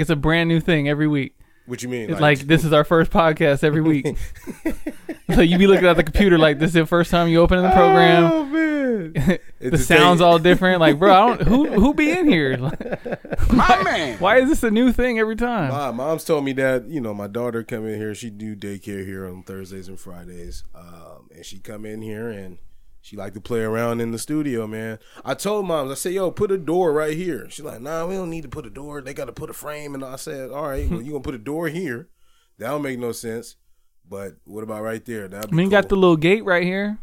it's a brand new thing every week. What you mean? It's like, this is our first podcast every week. so you be looking at the computer like this is the first time you open the program. Oh man, the It's sounds all different. Like, bro, I don't who who be in here? My man. Why is this a new thing every time? My mom's told me that you know my daughter come in here. She do daycare here on Thursdays and Fridays, um, and she come in here and she like to play around in the studio. Man, I told moms, I said, "Yo, put a door right here." She's like, "Nah, we don't need to put a door. They got to put a frame." And I said, "All right, well, you gonna put a door here? That don't make no sense." But what about right there? That'd I mean, you got the little gate right here.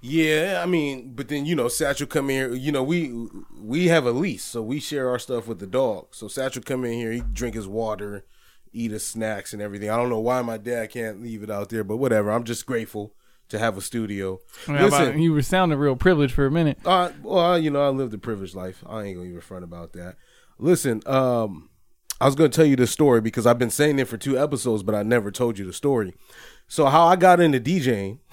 Yeah, I mean, but then you know, Satchel come in here. You know, we we have a lease, so we share our stuff with the dog. So Satchel come in here, he drink his water, eat his snacks and everything. I don't know why my dad can't leave it out there, but whatever. I'm just grateful to have a studio. Mean, how about- Listen, you were sounding real privileged for a minute. uh, well, you know, I lived a privileged life. I ain't gonna even front about that. Listen, um, I was gonna tell you the story because I've been saying it for two episodes, but I never told you the story. So how I got into DJing.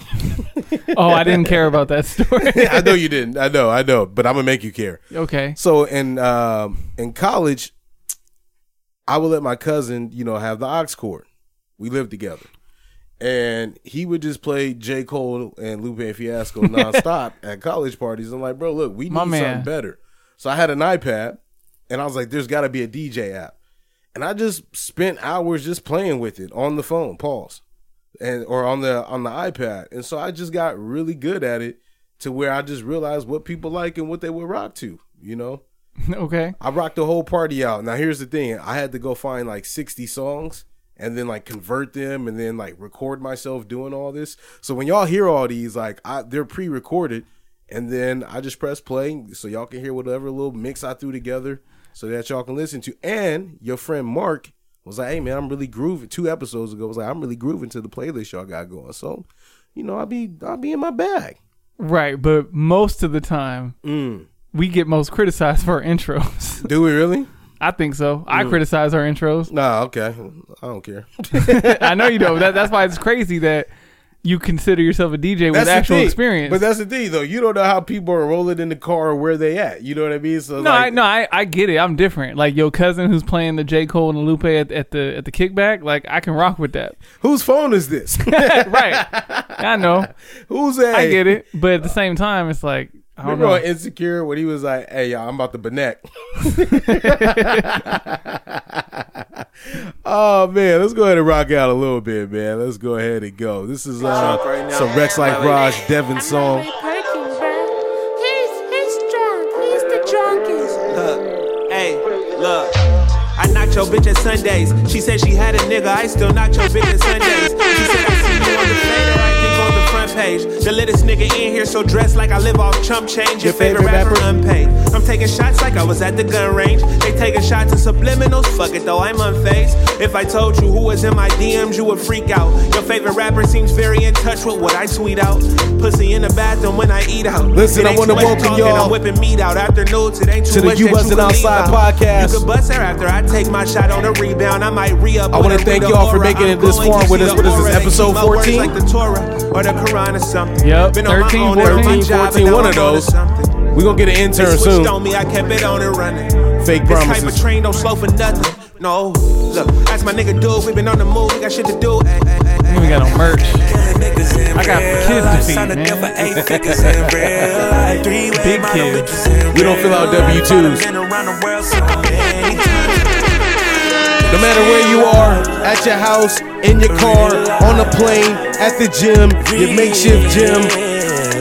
Oh, I didn't care about that story. I know you didn't. I know, I know, but I'm gonna make you care. okay. So in um, in college, I would let my cousin, you know, have the aux cord. We lived together, and he would just play J Cole and Lupe Fiasco nonstop at college parties. I'm like, bro, look, we need My man. something better. So I had an iPad, and I was like, there's got to be a DJ app, and I just spent hours just playing with it on the phone. Pause, and or on the on the iPad, and so I just got really good at it to where I just realized what people like and what they would rock to. You know. Okay. I rocked the whole party out. Now here's the thing: I had to go find like 60 songs and then like convert them and then like record myself doing all this. So when y'all hear all these, like I, they're pre-recorded, and then I just press play so y'all can hear whatever little mix I threw together so that y'all can listen to. And your friend Mark was like, "Hey man, I'm really grooving." Two episodes ago, was like, "I'm really grooving to the playlist y'all got going." So, you know, I'll be I'll be in my bag. Right, but most of the time Mm. we get most criticized for our intros. Do we really? I think so. I Mm. criticize our intros. Nah, okay. I don't care. I know you don't. That, that's why it's crazy that you consider yourself a DJ with That's the actual thing. experience. But that's the thing, though. You don't know how people are rolling in the car or where they at. You know what I mean? So no, like, I, no, I, I get it. I'm different. Like your cousin who's playing the J Cole and the Lupe at, at the at the kickback. Like I can rock with that. whose phone is this? right. I know. Who's that? I get it. But at the same time, it's like I don't Remember know. Insecure when he was like, "Hey, y'all, I'm about to benek." oh man, let's go ahead and rock out a little bit, man. Let's go ahead and go. This is uh, some Rex like Raj Devin song. Perkins, bro. He's, he's drunk. He's the drunkest. Look, hey, look. I knocked your bitch at Sundays. She said she had a nigga. I still knocked your bitch at Sundays. She said I see you on the fader. Page. The littest nigga in here, so dressed like I live off chump change. Your, favorite, rapper, unpaid. I'm taking shots like I was at the gun range. They taking shots and subliminals. Fuck it though, I'm unfazed. If I told you who was in my DMs, you would freak out. Your favorite rapper seems very in touch with what I tweet out. Pussy in the bathroom when I eat out. Listen, I wanna welcome y'all. I'm whipping meat out after nudes. It ain't too to the much Wasn't can leave Outside podcast. You could bust her after I take my shot on the rebound. I might re up. I wanna thank y'all for making it this far with us. What is this, episode 14? Like the Torah or the Quran or something. Yep, Been 13, on my 14, job, 14, and now one of those. We gonna get an intern soon. on me, I kept it on and running. Fake This type of train don't slow for nothing. No, look, that's my nigga dude. We been on the move, we got shit to do. Ay, ay, ay, ay, we got no merch. I got kids to feed, man. Big kids. We don't fill out W-2s. No matter where you are, at your house, in your car, on a plane, at the gym, your makeshift gym,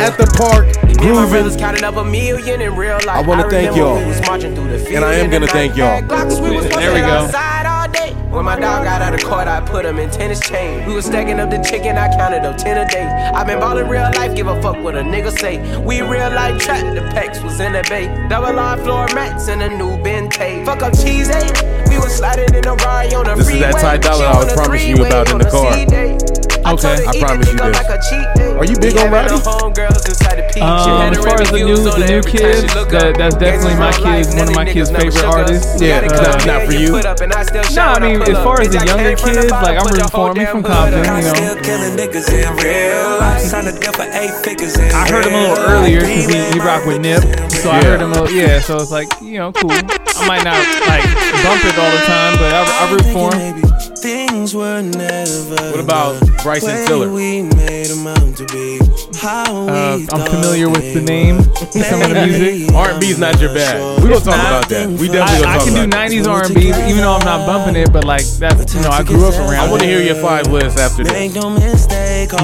at the park, grooving. counting up a million in real life. I wanna thank y'all. we was marching through the And I am gonna thank y'all. Had we was There posted we go. all day. When my dog got out of court, I put him in tennis chain. We was stacking up the chicken, I counted up ten a day. i been ballin' real life, give a fuck what a nigga say. We real life trap, the packs was in the bay. Double R floor mats and a new Bentay. Fuck up cheese, eh? We was sliding in a ride on a This is that Ty Dolla She I was promising you about in the car. C-day. I Okay. I promise you this. like a cheat day. Are you big on having Roddy? the inside the peak. Um, as far as the new the new every time she kids, that, that's definitely my Gangsters kids, one of my kids' favorite artists. Yeah, Got it uh, cut, not for you. put up and I No, I mean, as far as the younger kids, like I'm put rooting the for whole them. From damn hood Compton, you know. Killing niggas real life. Sign a deal for eight figures in I heard him a little earlier because he, he rocked with Nip, so I heard him. A little, yeah, so it's like you know, cool. I might not like bump it all the time, but I, I root for him. Things were never. What about Bryson Tiller? We made 'em to be. How Uh, I'm familiar with the name, some of the music. R&B's not your bag. We gonna talk about that. We definitely I, gonna I talk can do about that. 90s R&B, even though I'm not bumping it, but like that's you know I grew up around. I want to hear your five lists after this. You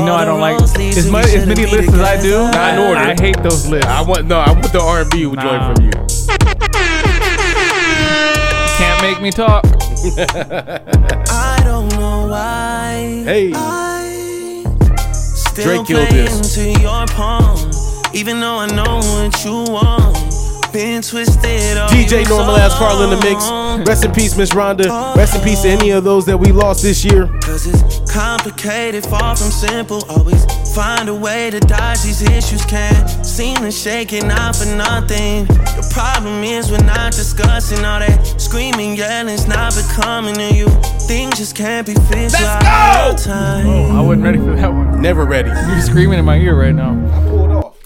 know I don't like as much as many lists as I do. Not in order. I hate those lists. I want no. I want the R&B joint Nah. from you. Make me talk. I don't know why. Hey. I still Drake killed this. into your palm, even though I know what you want. Been twisted. DJ Normal so Ass Carl in the mix. Rest in peace, Miss Rhonda. Rest in peace to any of those that we lost this year. Cause it's complicated, far from simple. Always find a way to dodge these issues. Can't seem to shake it out for nothing. The problem is we're not discussing all that screaming, yelling's not becoming to you. Things just can't be fixed. Let's go! Time. Oh, I wasn't ready for that one. Never ready. You're screaming in my ear right now. I pulled off.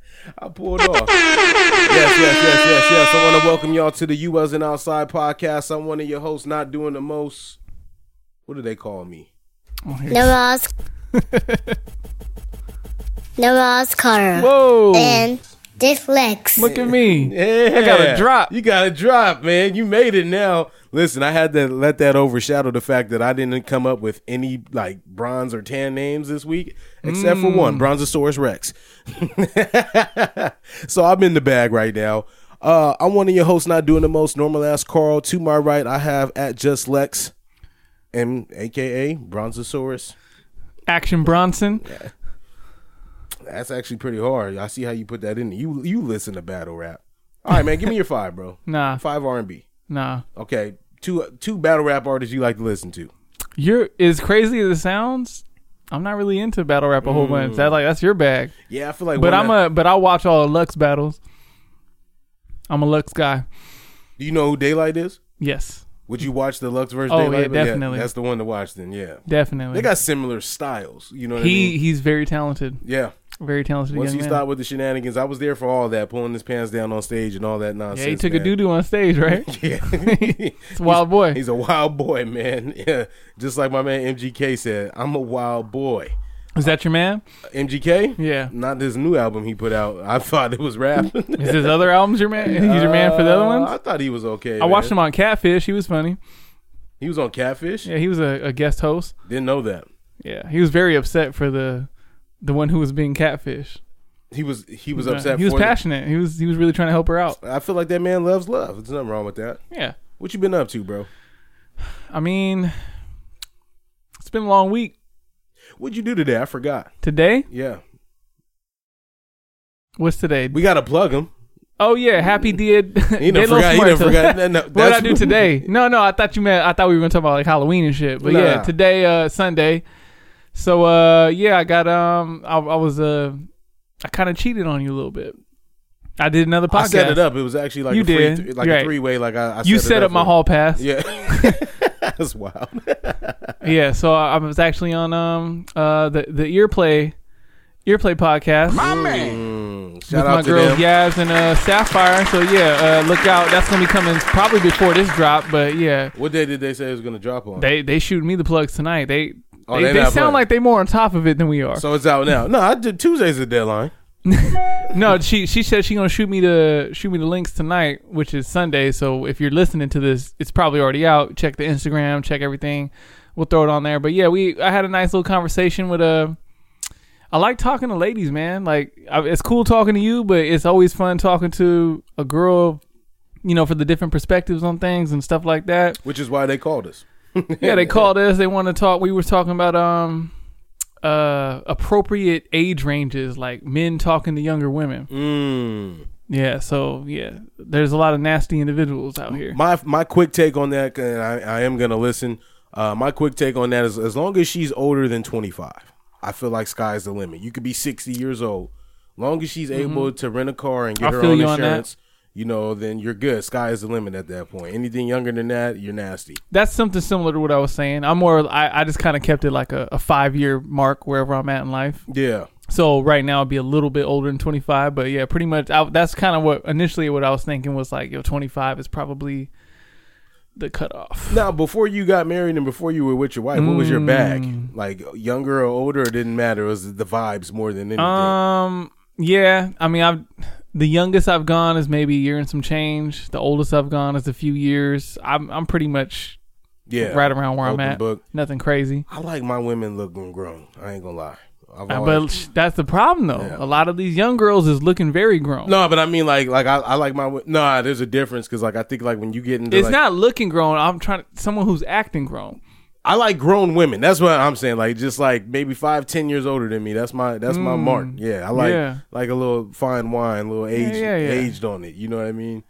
I pulled off. Yes, yes, yes, yes, yes. I want to welcome y'all to the You Wasn't Outside podcast. I'm one of your hosts, not doing the most. What do they call me? Naraz. Naraz Carter. Whoa! And Dick Lex. Look at me. Yeah, I got a drop. You got a drop, man. You made it now. Listen, I had to let that overshadow the fact that I didn't come up with any like bronze or tan names this week, except for Mm. one, Brontosaurus Rex. so I'm in the bag right now. Uh, I'm one of your hosts, not doing the most normal ass Carl. To my right, I have at just Lex, and aka Brontosaurus. Action Bronson. That's actually pretty hard. I see how you put that in. You you listen to battle rap. All right, man. Give me your five, bro. Nah, Five R and B. nah. Okay, two two battle rap artists you like to listen to. You're as crazy as it sounds. I'm not really into battle rap a whole bunch. That like that's your bag. Yeah, I feel like. But I'm a but I'll watch all the Lux battles. I'm a Lux guy. Do you know who Daylight is? Yes, Would you watch the Lux versus Oh, Daylight? yeah, definitely. that's the one to watch. Then, yeah, definitely. they got similar styles. You know what he I mean? he's very talented. Yeah. Very talented Once he man. stopped with the shenanigans, I was there for all that, pulling his pants down on stage and all that nonsense. yeah, he took a doo doo on stage, right? Yeah, It's a wild boy. he's a wild boy, man. Yeah, just like my man MGK said, I'm a wild boy. Is that your man? MGK? Yeah. Not this new album he put out. I thought it was rap. Is his other albums your man? He's your man for the other Uh, ones? I thought he was okay. I watched him on Catfish. He was funny. He was on Catfish. Yeah, he was a, a guest host. Didn't know that. Yeah, he was very upset for the the one who was being catfish. He was he was upset. He was passionate. He was he was really trying to help her out. I feel like that man loves love. There's nothing wrong with that. Yeah, What you been up to, bro? I mean, it's been a long week. What'd you do today? I forgot. Today, Yeah, what's today? we gotta plug him. Oh yeah, happy dia. Done los forgot. He done forgot. No, no, what did I do today? No, no, I thought you meant. I thought we were gonna talk about like Halloween and shit. But yeah, today, uh, Sunday. So uh, yeah, I got um, I, I was uh, I kind of cheated on you a little bit. I did another podcast. I set it up. It was actually like You a did. th- like You're a three way. Like I, I You it set up my hall pass. Yeah, that's wild. Yeah, so I was actually on um uh the the earplay earplay podcast My man. Mm, with shout my out to girls them. Yaz and uh Sapphire. So yeah, uh look out. That's gonna be coming probably before this drop, but yeah. What day did they say it was gonna drop on? They they shooting me the plugs tonight. They Oh, they, they they sound playing. like they more on top of it than we are. so it's out now. No, I did Tuesday's the deadline. no, she she said she gonna shoot me the shoot me the links tonight, which is Sunday. So if you're listening to this, it's probably already out. Check the Instagram, check everything. We'll throw it on there. But yeah, we I had a nice little conversation with a. I like talking to ladies, man. Like I, it's cool talking to you, but it's always fun talking to a girl. You know, for the different perspectives on things and stuff like that. Which is why they called us. Yeah, they called us. They want to talk. We were talking about um, uh, appropriate age ranges, like men talking to younger women. Mm. Yeah, so yeah, there's a lot of nasty individuals out here. My my quick take on that, and I, I am gonna listen. Uh, my quick take on that is as long as she's older than 25, I feel like sky's the limit. You could be 60 years old, long as she's able to rent a car and get Mm-hmm. I her own you on that. insurance. You know, then you're good. Sky is the limit at that point. Anything younger than that, you're nasty. That's something similar to what I was saying. I'm more. I, I just kind of kept it like a, a five year mark wherever I'm at in life. Yeah. So right now I'd be a little bit older than 25, but yeah, pretty much. I, that's kind of what initially what I was thinking was like, yo, 25 is probably the cutoff. Now, before you got married and before you were with your wife, what was your bag? Mm. Like younger or older? It didn't matter. It was the vibes more than anything. Um, yeah, I mean, I've the youngest I've gone is maybe a year and some change. The oldest I've gone is a few years. I'm I'm pretty much yeah, right around where I'm at. book. Nothing crazy. I like my women looking grown. I ain't gonna lie. I've Uh, always- but that's the problem, though. Yeah. A lot of these young girls is looking very grown. no, but I mean like like I, I like my wo- nah. There's a difference because like I think like when you get into it's like, not looking grown. I'm trying to someone who's acting grown. I like grown women. That's what I'm saying. Like just like maybe five, ten years older than me. That's my that's my mark. Yeah, I like Mm. Yeah. like a little fine wine, a little aged yeah, yeah. aged on it. You know what I mean?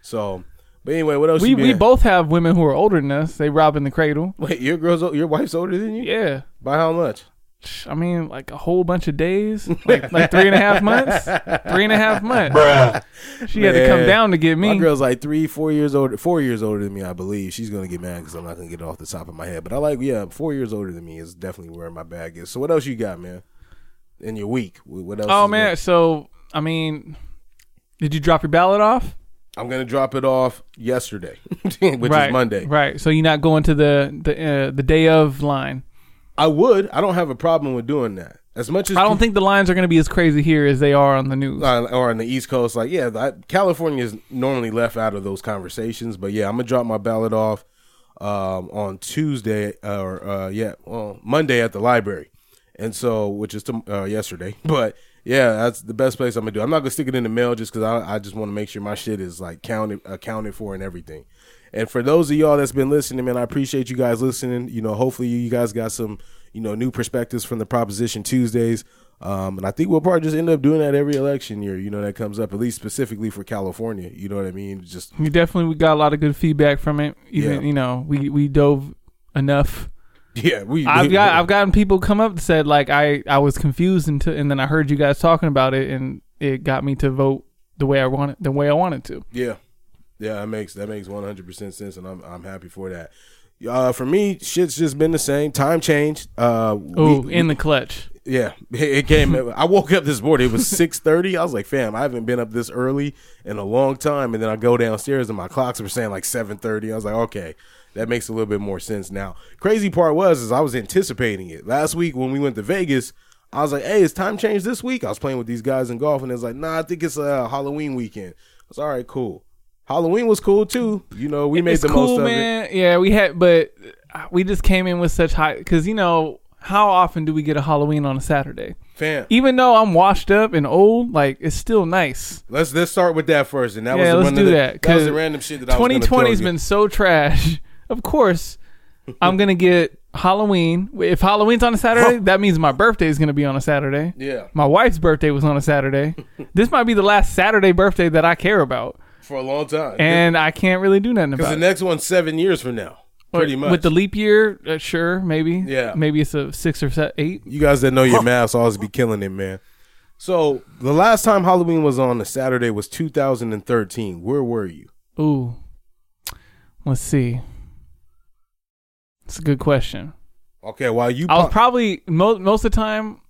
So, but anyway, what else? We you we both have women who are older than us. They rob in the cradle. wait. Your girl's your wife's older than you. Yeah. By how much? I mean, like a whole bunch of days, like, like three and a half months, three and a half months. She had to come Man, down to get me. My me. girl's like three, four years older. Four years older than me, I believe. She's gonna get mad because I'm not gonna get it off the top of my head. But I like, yeah, four years older than me is definitely where my bag is. So what else you got, man? In your week, what else? Oh man, there? so I mean, did you drop your ballot off? I'm gonna drop it off yesterday, which right, is Monday. Right. So you're not going to the the uh, the day of line. I would. I don't have a problem with doing that. As much as I don't think the lines are going to be as crazy here as they are on the news. uh, or on the East Coast, like yeah, that, California is normally left out of those conversations. But yeah, I'm gonna drop my ballot off um, on Tuesday or uh, yeah, well Monday at the library, and so which is tom- uh, yesterday. But yeah, that's the best place I'm gonna do. I'm not gonna stick it in the mail just because I, I just want to make sure my shit is like counted accounted for and everything. And for those of y'all that's been listening, man, I appreciate you guys listening. You know, hopefully you guys got some, you know, new perspectives from the Proposition Tuesdays. Um, and I think we'll probably just end up doing that every election year, you know, that comes up, at least specifically for California. You know what I mean? Just we definitely we got a lot of good feedback from it. Even Yeah. you know we we dove enough. yeah, we I've got I've gotten people come up and said like I I was confused until and then I heard you guys talking about it and it got me to vote the way I wanted the way I wanted to. Yeah, yeah, that makes that makes one hundred percent sense, and I'm I'm happy for that. Uh, for me, shit's just been the same. Time changed. Uh, Oh, in the clutch. Yeah, it came. I woke up this morning. It was six thirty. I was like, "Fam, I haven't been up this early in a long time." And then I go downstairs, and my clocks were saying like seven thirty. I was like, "Okay, that makes a little bit more sense now." Crazy part was is I was anticipating it last week when we went to Vegas. I was like, "Hey, is time change this week?" I was playing with these guys in golf, and it's like, "Nah, I think it's uh, Halloween weekend." I was all right, cool. Halloween was cool too. You know, we made it's the cool, most of it. man. Yeah, we had, but we just came in with such high because you know how often do we get a Halloween on a Saturday? Fam, Even though I'm washed up and old, like it's still nice. let's let's start with that first. And that was yeah, the let's one do of the, that. That was the random shit that I 2020 has been so trash. Of course, I'm gonna get Halloween. If Halloween's on a Saturday, that means my birthday is gonna be on a Saturday. Yeah. My wife's birthday was on a Saturday. this might be the last Saturday birthday that I care about, for a long time. and I can't really do nothing about Because the it. next one's seven years from now, pretty much. With the leap year, uh, sure, maybe. Yeah. Maybe it's a six or se- eight. you guys that know your math always be killing it, man. So the last time Halloween was on a Saturday was 2013. Where were you? Ooh. Let's see. It's a good question. Okay, while you I was pop- probably most most of the time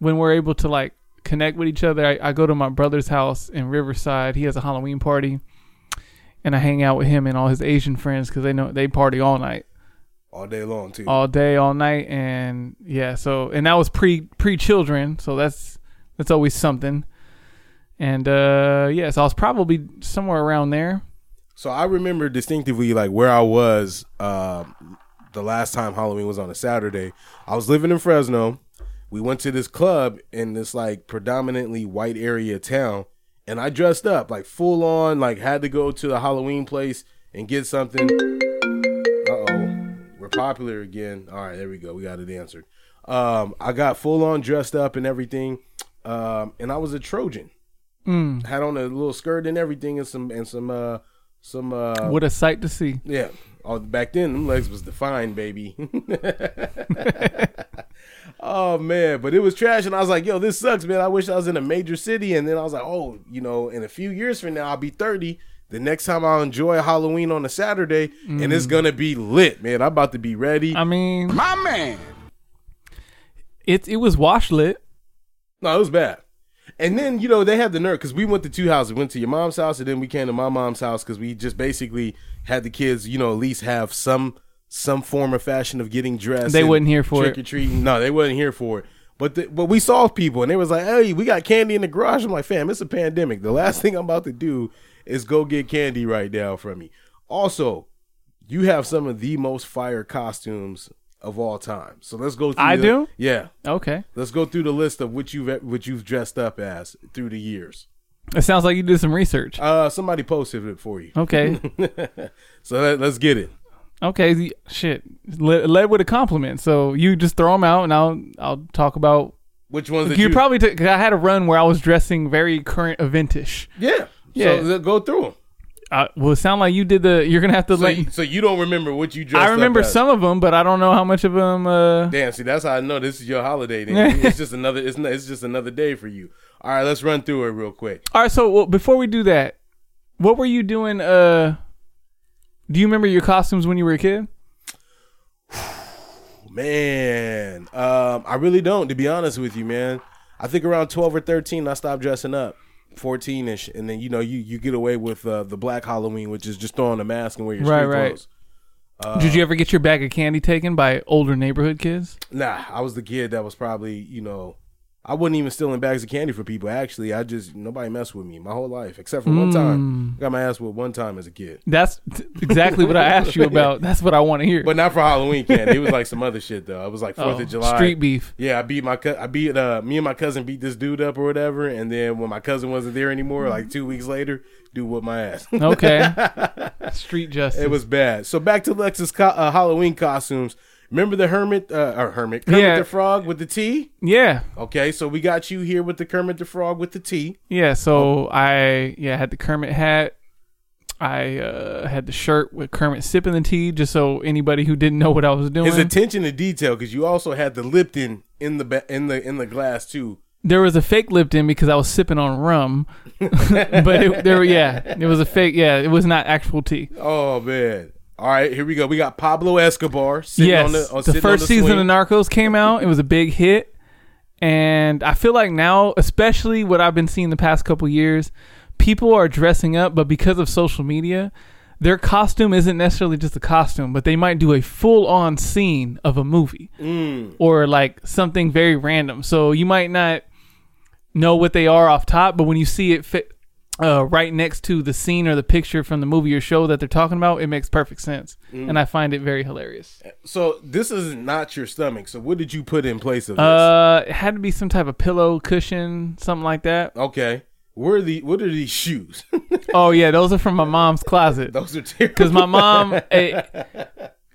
when we're able to like connect with each other. I, I go to my brother's house in Riverside. He has a Halloween party, and I hang out with him and all his Asian friends because they know they party all night, all day long too. all day, all night, and yeah. So and that was pre pre children, so that's that's always something. And uh yeah, so I was probably somewhere around there. So I remember distinctively like where I was uh, the last time Halloween was on a Saturday. I was living in Fresno. We went to this club in this like predominantly white area town, and I dressed up like full on, like had to go to the Halloween place and get something. Uh oh, we're popular again. All right, there we go. We got it answered. Um, I got full on dressed up and everything, um, and I was a Trojan. Had on a little skirt and everything, and some and some uh some uh What a sight to see. yeah. Oh, back then, them legs was defined, baby. oh man, but it was trash, and I was like, "Yo, this sucks, man. I wish I was in a major city." And then I was like, "Oh, you know, in a few years from now, I'll be thirty. The next time I'll enjoy Halloween on a Saturday, and it's mm. gonna be lit, man. I'm about to be ready. I mean, My man. it it was wash lit. No, it was bad. And then you know they had the nerve because we went to two houses. We went to your mom's house, and then we came to my mom's house because we just basically had the kids, you know, at least have some some form or fashion of getting dressed. They wasn't here for trick it. or treating. No, they wasn't here for it. But the, but we saw people, and they was like, "Hey, we got candy in the garage." I'm like, "Fam, it's a pandemic. The last thing I'm about to do is go get candy right now from me." Also, you have some of the most fire costumes of all time. So let's go. through I the- do? Yeah. Okay. Let's go through the list of what you've what you've dressed up as through the years. It sounds like you did some research. Uh, somebody posted it for you. Okay. So let, let's get it. Okay, shit. Led, led with a compliment. So you just throw them out, and I'll I'll talk about. Which ones? You you probably took. 'cause I had a run where I was dressing very current eventish. yeah Yeah. So go through them. Uh, well, it sound like you did the. You're gonna have to. So, let, you, so you don't remember what you dressed? I remember some of them, but I don't know how much of them. Uh, Damn, see that's how I know this is your holiday. Then. it's just another. It's it's just another day for you. All right, let's run through it real quick. all right. So well, before we do that, what were you doing? Uh, do you remember your costumes when you were a kid? Man, um, I really don't. To be honest with you, man, I think around twelve or thirteen, I stopped dressing up. Fourteen ish, and then you know you you get away with uh, the black Halloween, which is just throwing a mask and wear your Right, street right. clothes. Uh, Did you ever get your bag of candy taken by older neighborhood kids? Nah, I was the kid that was probably, you know, I wasn't even stealing bags of candy for people. Actually, I just nobody messed with me my whole life except for one Mm. time. I got my ass with one time as a kid, That's t- exactly what I asked you about. That's what I want to hear. but not for Halloween candy. It was like some other shit though. It was like Fourth Oh, of July street beef. Yeah, I beat my I beat uh me and my cousin beat this dude up or whatever, and then when my cousin wasn't there anymore, like two weeks later, dude whooped my ass. Okay. Street justice. It was bad. So back to Lex's co- uh, Halloween costumes. Remember the hermit uh, or hermit Kermit Yeah. the frog with the T? Yeah. Okay, so we got you here with the Kermit the Frog with the T. Yeah. So I yeah had the Kermit hat. I uh, had the shirt with Kermit sipping the tea, just so anybody who didn't know what I was doing. His attention to detail, because you also had the Lipton in the ba- in the in the glass too. there was a fake Lipton because I was sipping on rum, but it, there, yeah, it was a fake. Yeah, it was not actual tea. Oh man! All right, here we go. We got Pablo Escobar sitting yes, on the, on, the sitting on first the season swing. of Narcos came out. It was a big hit, and I feel like now, especially what I've been seeing the past couple years, people are dressing up, but because of social media, their costume isn't necessarily just a costume, but they might do a full-on scene of a movie Mm. or like something very random. So you might not know what they are off top, but when you see it fit uh, right next to the scene or the picture from the movie or show that they're talking about, it makes perfect sense, Mm. and I find it very hilarious. So this is not your stomach. So what did you put in place of this? Uh, it had to be some type of pillow cushion, something like that. okay, where are the what are these shoes? Oh yeah, those are from my mom's closet. Those are terrible. Because my mom, eh,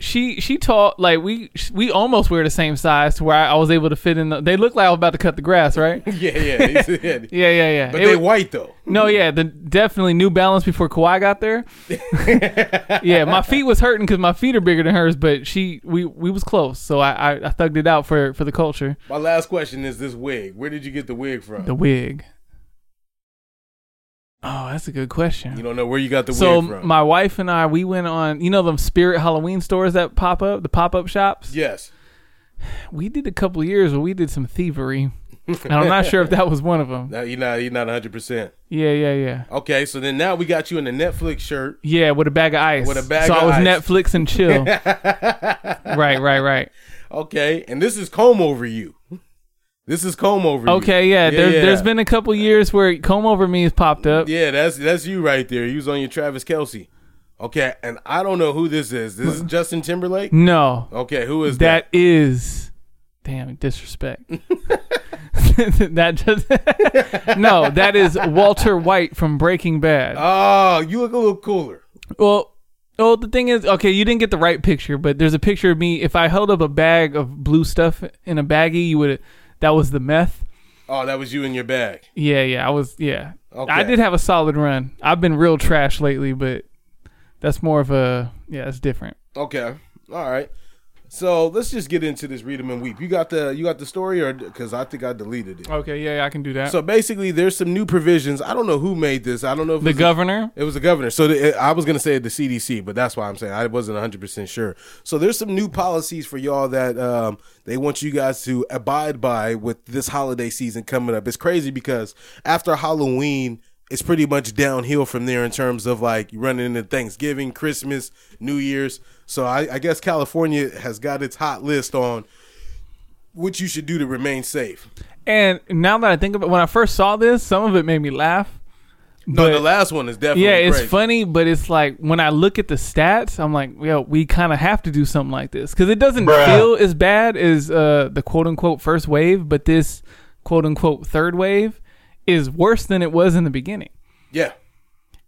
she she taught like we we almost wear the same size to where I, I was able to fit in. The, they look like I was about to cut the grass, right? yeah, yeah, Yeah, yeah, yeah. But It they wa- white though. No, yeah, the definitely New Balance before Kawhi got there. yeah, my feet was hurting because my feet are bigger than hers, but she we we was close, so I, I I thugged it out for for the culture. My last question is this wig. Where did you get the wig from? The wig. Oh, that's a good question. you don't know where you got the so wig from. my wife and I we went on you know them Spirit Halloween stores that pop up the pop up shops. yes. We did a couple years where we did some thievery, and I'm not sure if that was one of them. No, you're not. You're not 100. percent Yeah, yeah, yeah. Okay, so then now we got you in the Netflix shirt. Yeah, with a bag of ice. With a bag so of I was ice. Netflix and chill. right, right, right. Okay, and this is comb over you. This is comb over you. Okay, yeah. There, yeah. There's been a couple years where comb over me has popped up. Yeah, that's that's you right there. You was on your Travis Kelce. Okay, and I don't know who this is. This is Justin Timberlake. No, Okay, who is that? that is damn disrespect. that just no. That is Walter White from Breaking Bad. Oh, you look a little cooler. Well, well, the thing is, okay, you didn't get the right picture, but there's a picture of me. If I held up a bag of blue stuff in a baggie, you would. That was the meth. Oh, that was you in your bag. Yeah, yeah, I was. Yeah, Okay. I did have a solid run. I've been real trash lately, but that's more of a yeah, it's different. Okay, all right. So let's just get into this. Read them and weep. You got the you got the story, or because I think I deleted it. Okay, yeah, yeah, I can do that. So basically, there's some new provisions. I don't know who made this. I don't know if it the was governor. It was the governor. So the, I was going to say the CDC, but that's why I'm saying I wasn't 100% sure. So there's some new policies for y'all that um, they want you guys to abide by with this holiday season coming up. It's crazy because after Halloween, it's pretty much downhill from there in terms of like running into Thanksgiving, Christmas, New Year's. So I, I guess California has got its hot list on what you should do to remain safe. And now that I think of it, when I first saw this, some of it made me laugh. No, the last one is definitely yeah, it's crazy. funny, but it's like when I look at the stats, I'm like, yo, we kind of have to do something like this because it doesn't feel as bad as uh, the quote unquote first wave, but this quote unquote third wave is worse than it was in the beginning. Yeah.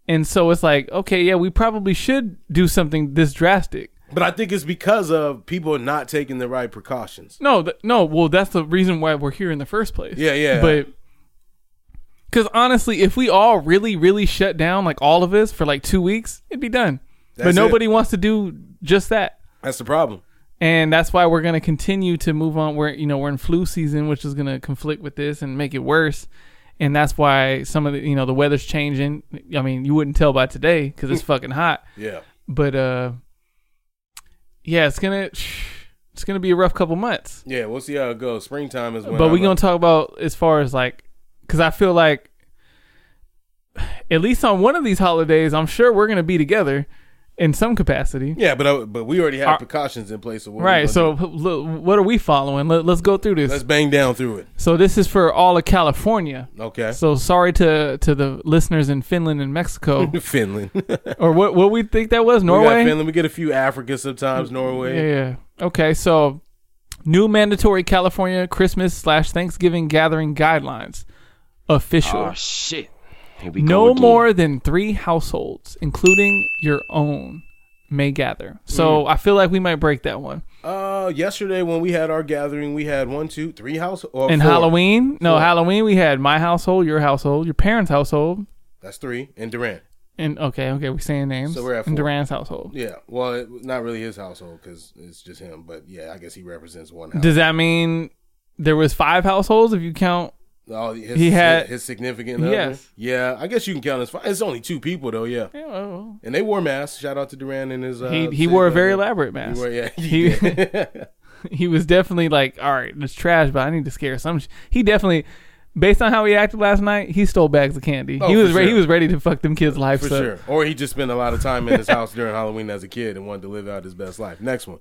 And so it's like, okay, yeah, we probably should do something this drastic. But I think it's because of people not taking the right precautions. No, th- no. Well, that's the reason why we're here in the first place. Yeah, yeah. But because honestly, if we all really, really shut down, like all of us, for like two weeks, it'd be done. That's but it. nobody wants to do just that, That's the problem. and that's why we're gonna continue to move on. We're you know we're in flu season, which is gonna conflict with this and make it worse. And that's why some of the you know the weather's changing. I mean, you wouldn't tell by today because it's fucking hot. Yeah. But uh, yeah, it's gonna it's gonna be a rough couple months. Yeah, we'll see how it goes. Springtime is when but we're gonna talk about as far as like because i feel like at least on one of these holidays i'm sure we're gonna be together in some capacity Yeah, but I, but we already have Are- precautions in place. So what right so do? look, what are we following Let, let's go through this let's bang down through it. so this is for all of california Okay. so sorry to to the listeners in finland and mexico Finland. or what what we think that was got norway Finland. We get a few Africa sometimes. Norway. Yeah, yeah. Okay, so new mandatory California Christmas slash Thanksgiving gathering guidelines official. Oh shit. Here we go no again. more than three households, including your own, may gather. So I feel like we might break that one. Uh, yesterday when we had our gathering, we had one, two, three house. Or And four. Halloween, no Four. Halloween, we had my household, your household, your parents' household, That's three. And Durant. and okay, okay, we're saying names. So we're at and four. Durant's household. Yeah. Well, it, not really his household because it's just him. But yeah, I guess he represents one house. Does that mean there was five households if you count? Oh, his, He had- his significant other? Yes. Yeah, I guess you can count as five. It's only two people though. Yeah. Yeah, well, And they wore masks. Shout out to Duran and his. Uh, he he wore a very elaborate mask. He wore, yeah. He- did. he was definitely like, all right, it's trash, but I need to scare some. Sh-. He definitely, based on how he acted last night, he stole bags of candy. Oh, he was re- sure. he was ready to fuck them kids' lives for up. sure. Or he just spent a lot of time in his house during Halloween as a kid and wanted to live out his best life. Next one.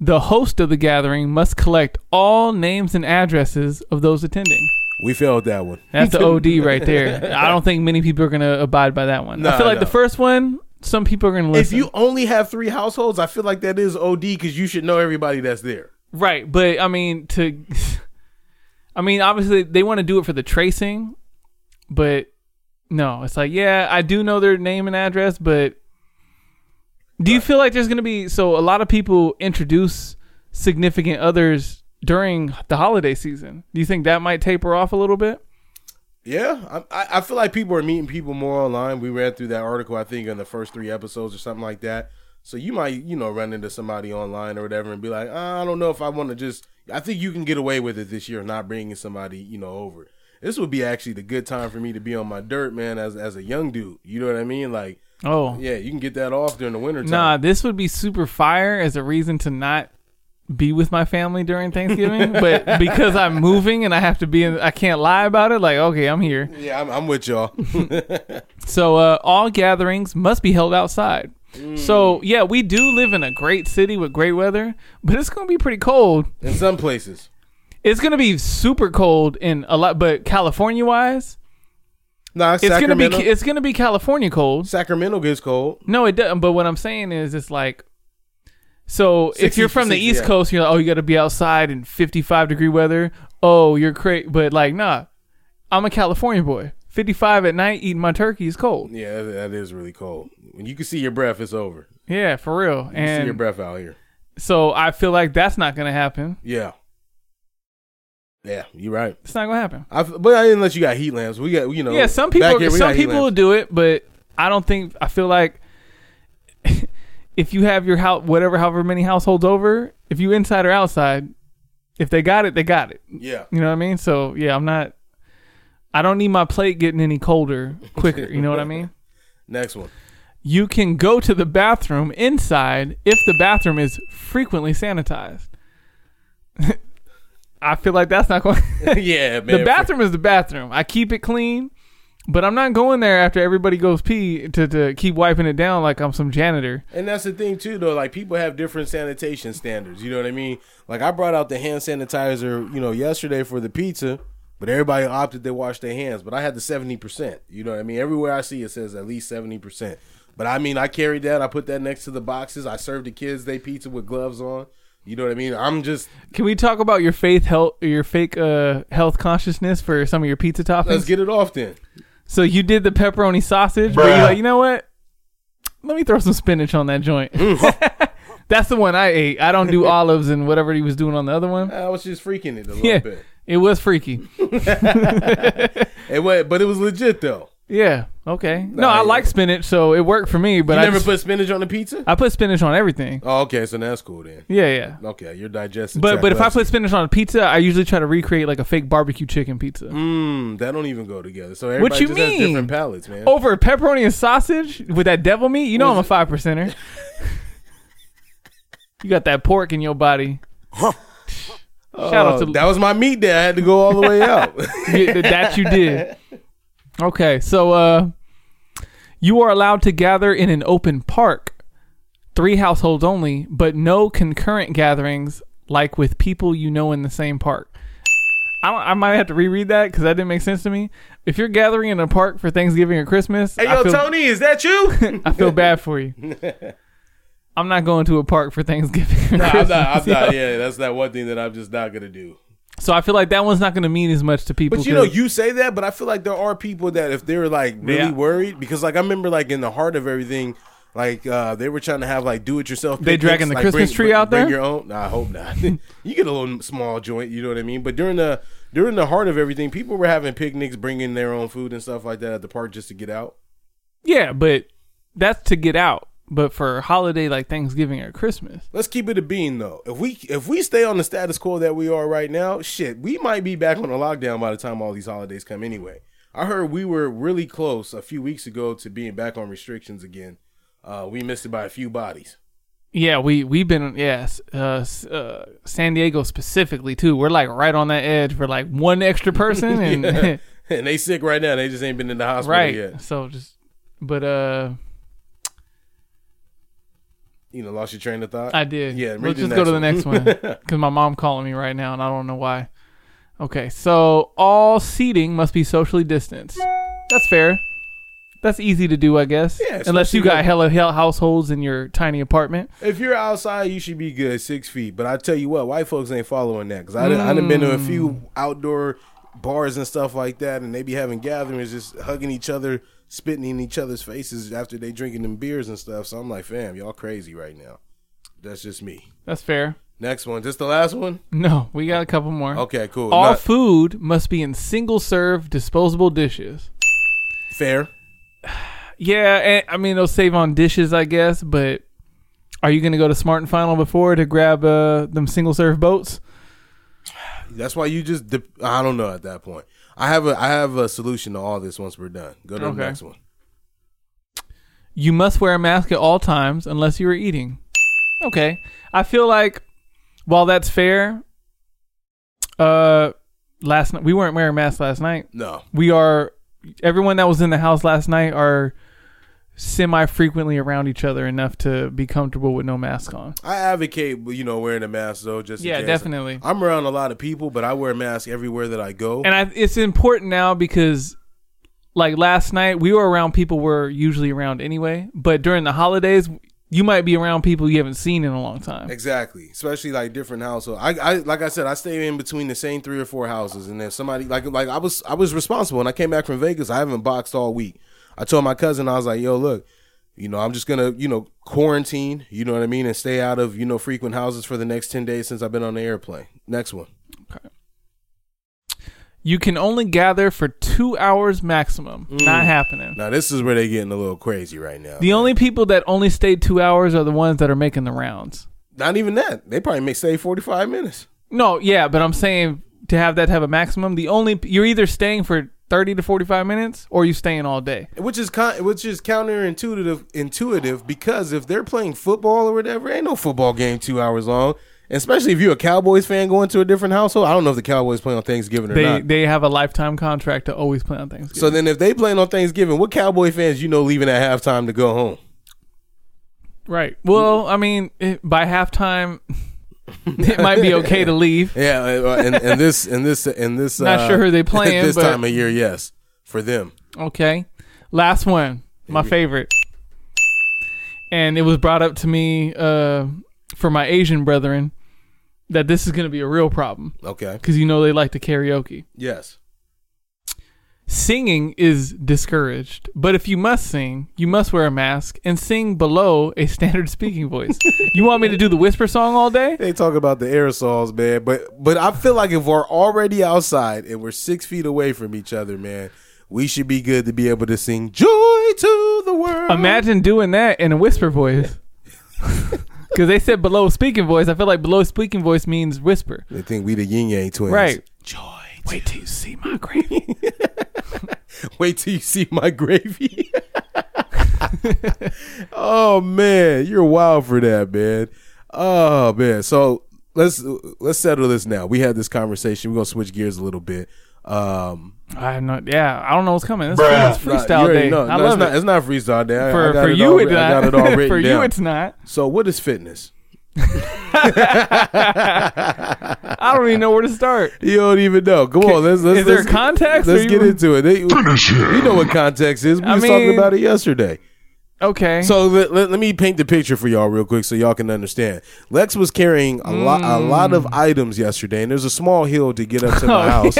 The host of the gathering must collect all names and addresses of those attending. We failed that one. That's the OD right there. I don't think many people are gonna abide by that one. I feel like no. the first one, some people are gonna listen. If you only have three households, I feel like that is OD because you should know everybody that's there. Right, but I mean to I mean obviously they want to do it for the tracing, but no, it's like yeah, I do know their name and address, but do you feel like there's going to be so a lot of people introduce significant others during the holiday season? Do you think that might taper off a little bit? Yeah, I, I feel like people are meeting people more online. We read through that article, I think, in the first three episodes or something like that. So you might, you know, run into somebody online or whatever and be like, ah, I don't know if I want to just. I think you can get away with it this year, not bringing somebody, you know, over. This would be actually the good time for me to be on my dirt, man, as as a young dude. You know what I mean? Like, Oh. yeah, you can get that off during the winter time. Nah, this would be super fire as a reason to not be with my family during Thanksgiving, but because I'm moving and I have to be in, I can't lie about it. Like, okay, I'm here. Yeah, I'm, I'm with y'all. So, uh, all gatherings must be held outside. So, yeah, we do live in a great city with great weather, but it's going to be pretty cold. in some places. It's going to be super cold in a lot, but California wise, Nah, it's going to be it's going to be California cold. Sacramento gets cold. No, it doesn't. But what I'm saying is, it's like, so if you're from the 60, East yeah. Coast, you're like, oh, you got to be outside in 55 degree weather. Oh, you're crazy. But like, nah, I'm a California boy. 55 at night, eating my turkey is cold. Yeah, that- that is really cold. When you can see your breath, it's over. Yeah, for real. You can see your breath out here. so I feel like that's not gonna happen. Yeah. Yeah, you're right. It's not gonna happen. I, but I didn't let you got heat lamps. We got you know. yeah, some people here, some people will do it, but I don't think I feel like if you have your house, whatever, however many households over, if you inside or outside, if they got it, they got it. Yeah. You know what I mean? So yeah, I'm not. I don't need my plate getting any colder quicker. You know what I mean? Next one. You can go to the bathroom inside if the bathroom is frequently sanitized. I feel like that's not going. yeah, man. the bathroom is the bathroom. I keep it clean, but I'm not going there after everybody goes pee to, to keep wiping it down like I'm some janitor. And that's the thing too, though. Like people have different sanitation standards. You know what I mean? Like I brought out the hand sanitizer, you know, yesterday for the pizza, but everybody opted to wash their hands. But I had the seventy percent. You know what I mean? Everywhere I see it says at least seventy percent. But I mean, I carried that. I put that next to the boxes. I served the kids they pizza with gloves on. You know what I mean? I'm just Can we talk about your faith health, your fake uh, health consciousness for some of your pizza toppings? let's get it off then. So you did the pepperoni sausage, but you're like, you know what? Let me throw some spinach on that joint. Mm. That's the one I ate. I don't do olives and whatever he was doing on the other one. Uh, I was just freaking it a little Yeah, bit. it was freaky. It was, but it was legit though. Yeah. Okay. No, I like spinach, so it worked for me. But You I never just- put spinach on the pizza? I put spinach on everything. Oh, okay, so that's cool then. Yeah, yeah. Okay, you're digesting. But but if I put spinach on a pizza, I usually try to recreate like a fake barbecue chicken pizza. Mmm, that don't even go together. So everybody What you just has mean? different palates, man. Over pepperoni and sausage with that devil meat, you know I'm a five percenter. you got that pork in your body. Shout out Oh, to that was my meat day. I had to go all the way out. Yeah, that you did. Okay, so uh, you are allowed to gather in an open park, three households only, but no concurrent gatherings like with people you know in the same park. I, I might have to reread that because that didn't make sense to me. If you're gathering in a park for Thanksgiving or Christmas, hey, I yo, feel, Tony, is that you? I feel bad for you. I'm not going to a park for Thanksgiving. Or Nah, I'm Christmas, not. I'm yo. not. Yeah, that's that one thing that I'm just not gonna do. So I feel like that one's not going to mean as much to people. But you know, you say that, but I feel like there are people that if they're like really Yeah. worried, because like I remember like in the heart of everything, like uh they were trying to have like do it yourself. They dragging the like, Christmas bring- tree bring- out bring there? Your own? Nah, I hope not. you get a little small joint, you know what I mean. But during the during the heart of everything, people were having picnics, bringing their own food and stuff like that at the park just to get out. yeah, but that's to get out. But for a holiday like Thanksgiving or Christmas, Let's keep it a bean though. If we if we stay on the status quo that we are right now, shit, we might be back on a lockdown by the time all these holidays come anyway. I heard we were really close a few weeks ago to being back on restrictions again. Uh, we missed it by a few bodies. yeah, we we've been yes, uh, s- uh, San Diego specifically too. We're like right on that edge for like one extra person, and and they sick right now. They just ain't been in the hospital right. yet. So just, but uh, You know, lost your train of thought. I did. Yeah, let's just go to the next next one because my mom calling me right now, and I don't know why. Okay, so all seating must be socially distanced. That's fair. That's easy to do, I guess. Yeah, Unless you got hella hell households in your tiny apartment. If you're outside, you should be good six feet. But I tell you what, white folks ain't following that because I done, I done been to a few mm. outdoor bars and stuff like that, and they be having gatherings, just hugging each other, spitting in each other's faces after they drinking them beers and stuff. So I'm like, fam, y'all crazy right now. That's just me. That's fair. Next one, just the last one. No, we got a couple more. Okay, cool. All Not food must be in single serve disposable dishes. fair. Yeah, and, I mean they'll save on dishes, I guess, but are you gonna go to Smart and Final before to grab uh, them single serve boats? That's why you just. Dip, I don't know at that point. I have a I have a solution to all this once we're done. Go to Okay. the next one. You must wear a mask at all times unless you are eating. Okay. I feel like while that's fair, uh last night we weren't wearing masks last night. No, We are everyone that was in the house last night are semi frequently around each other enough to be comfortable with no mask on. I advocate you know wearing a mask though. Just Yeah, definitely. I'm around a lot of people, but I wear a mask everywhere that I go. And I, it's important now because like last night we were around people we're usually around anyway, but during the holidays you might be around people you haven't seen in a long time. Exactly, especially like different households. I, I like I said, I stay in between the same three or four houses, and if somebody like like I was I was responsible and I came back from Vegas. I haven't boxed all week. I told my cousin I was like, "Yo, look, you know, I'm just gonna you know quarantine. You know what I mean, and stay out of you know frequent houses for the next ten days since I've been on the airplane." Next one. Okay. You can only gather for two hours maximum. Mm. Not happening. Now this is where they're getting a little crazy right now. The only people that only stay two hours are the ones that are making the rounds. Not even that. They probably may say forty five minutes. No, yeah, but I'm saying to have that have a maximum, the only you're either staying for 30 to 45 minutes or you staying all day. Which is con- which is counterintuitive intuitive because if they're playing football or whatever, ain't no football game two hours long. Especially if you're a Cowboys fan going to a different household. I don't know if the Cowboys play on Thanksgiving or They not. they have a lifetime contract to always play on Thanksgiving. So then if they playing on Thanksgiving, what Cowboy fans you know leaving at halftime to go home? right. Well, I mean, by halftime it might be okay to leave. Yeah, uh, and, and this and this and this. Not uh, sure who they playing, this but- time of year. Yes, for them. Okay. Last one, my favorite. And it was brought up to me uh, for my Asian brethren that this is going to be a real problem Okay. because you know they like to karaoke. Yes. Singing is discouraged, but if you must sing, you must wear a mask and sing below a standard speaking voice. you want me to do the whisper song all day? They talk about the aerosols, man, but but I feel like if we're already outside and we're six feet away from each other, man, we should be good to be able to sing "Joy to the World." Imagine doing that in a whisper voice. Because they said below speaking voice. I feel like below speaking voice means whisper. They think we the Ying Yang Twins, Right. Joy. Wait till you see my gravy. Wait till you see my gravy. oh man, you're wild for that, man. Oh man. So let's let's settle this now. We had this conversation. We're gonna switch gears a little bit. Um I have no. Yeah, I don't know what's coming. It's, Nah, it's freestyle already day. know. I No, love it's not. It's not freestyle day. I- I For got for it you, all, it's writ- I got it not. all written for you, down. it's not. So what is fitness? I don't even know where to start. You don't even know. Come on, let's let's is there let's, context, Let's get you- into it. They, you know what context is. We I was talking about it yesterday. Okay. So let, let, let me paint the picture for y'all real quick so y'all can understand. Lex was carrying a lot a lot of items yesterday, and there's a small hill to get up to my Mm. Oh, house.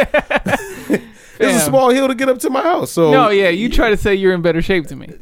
there's a small hill to get up to my house. So no, yeah, you try to say you're in better shape than me.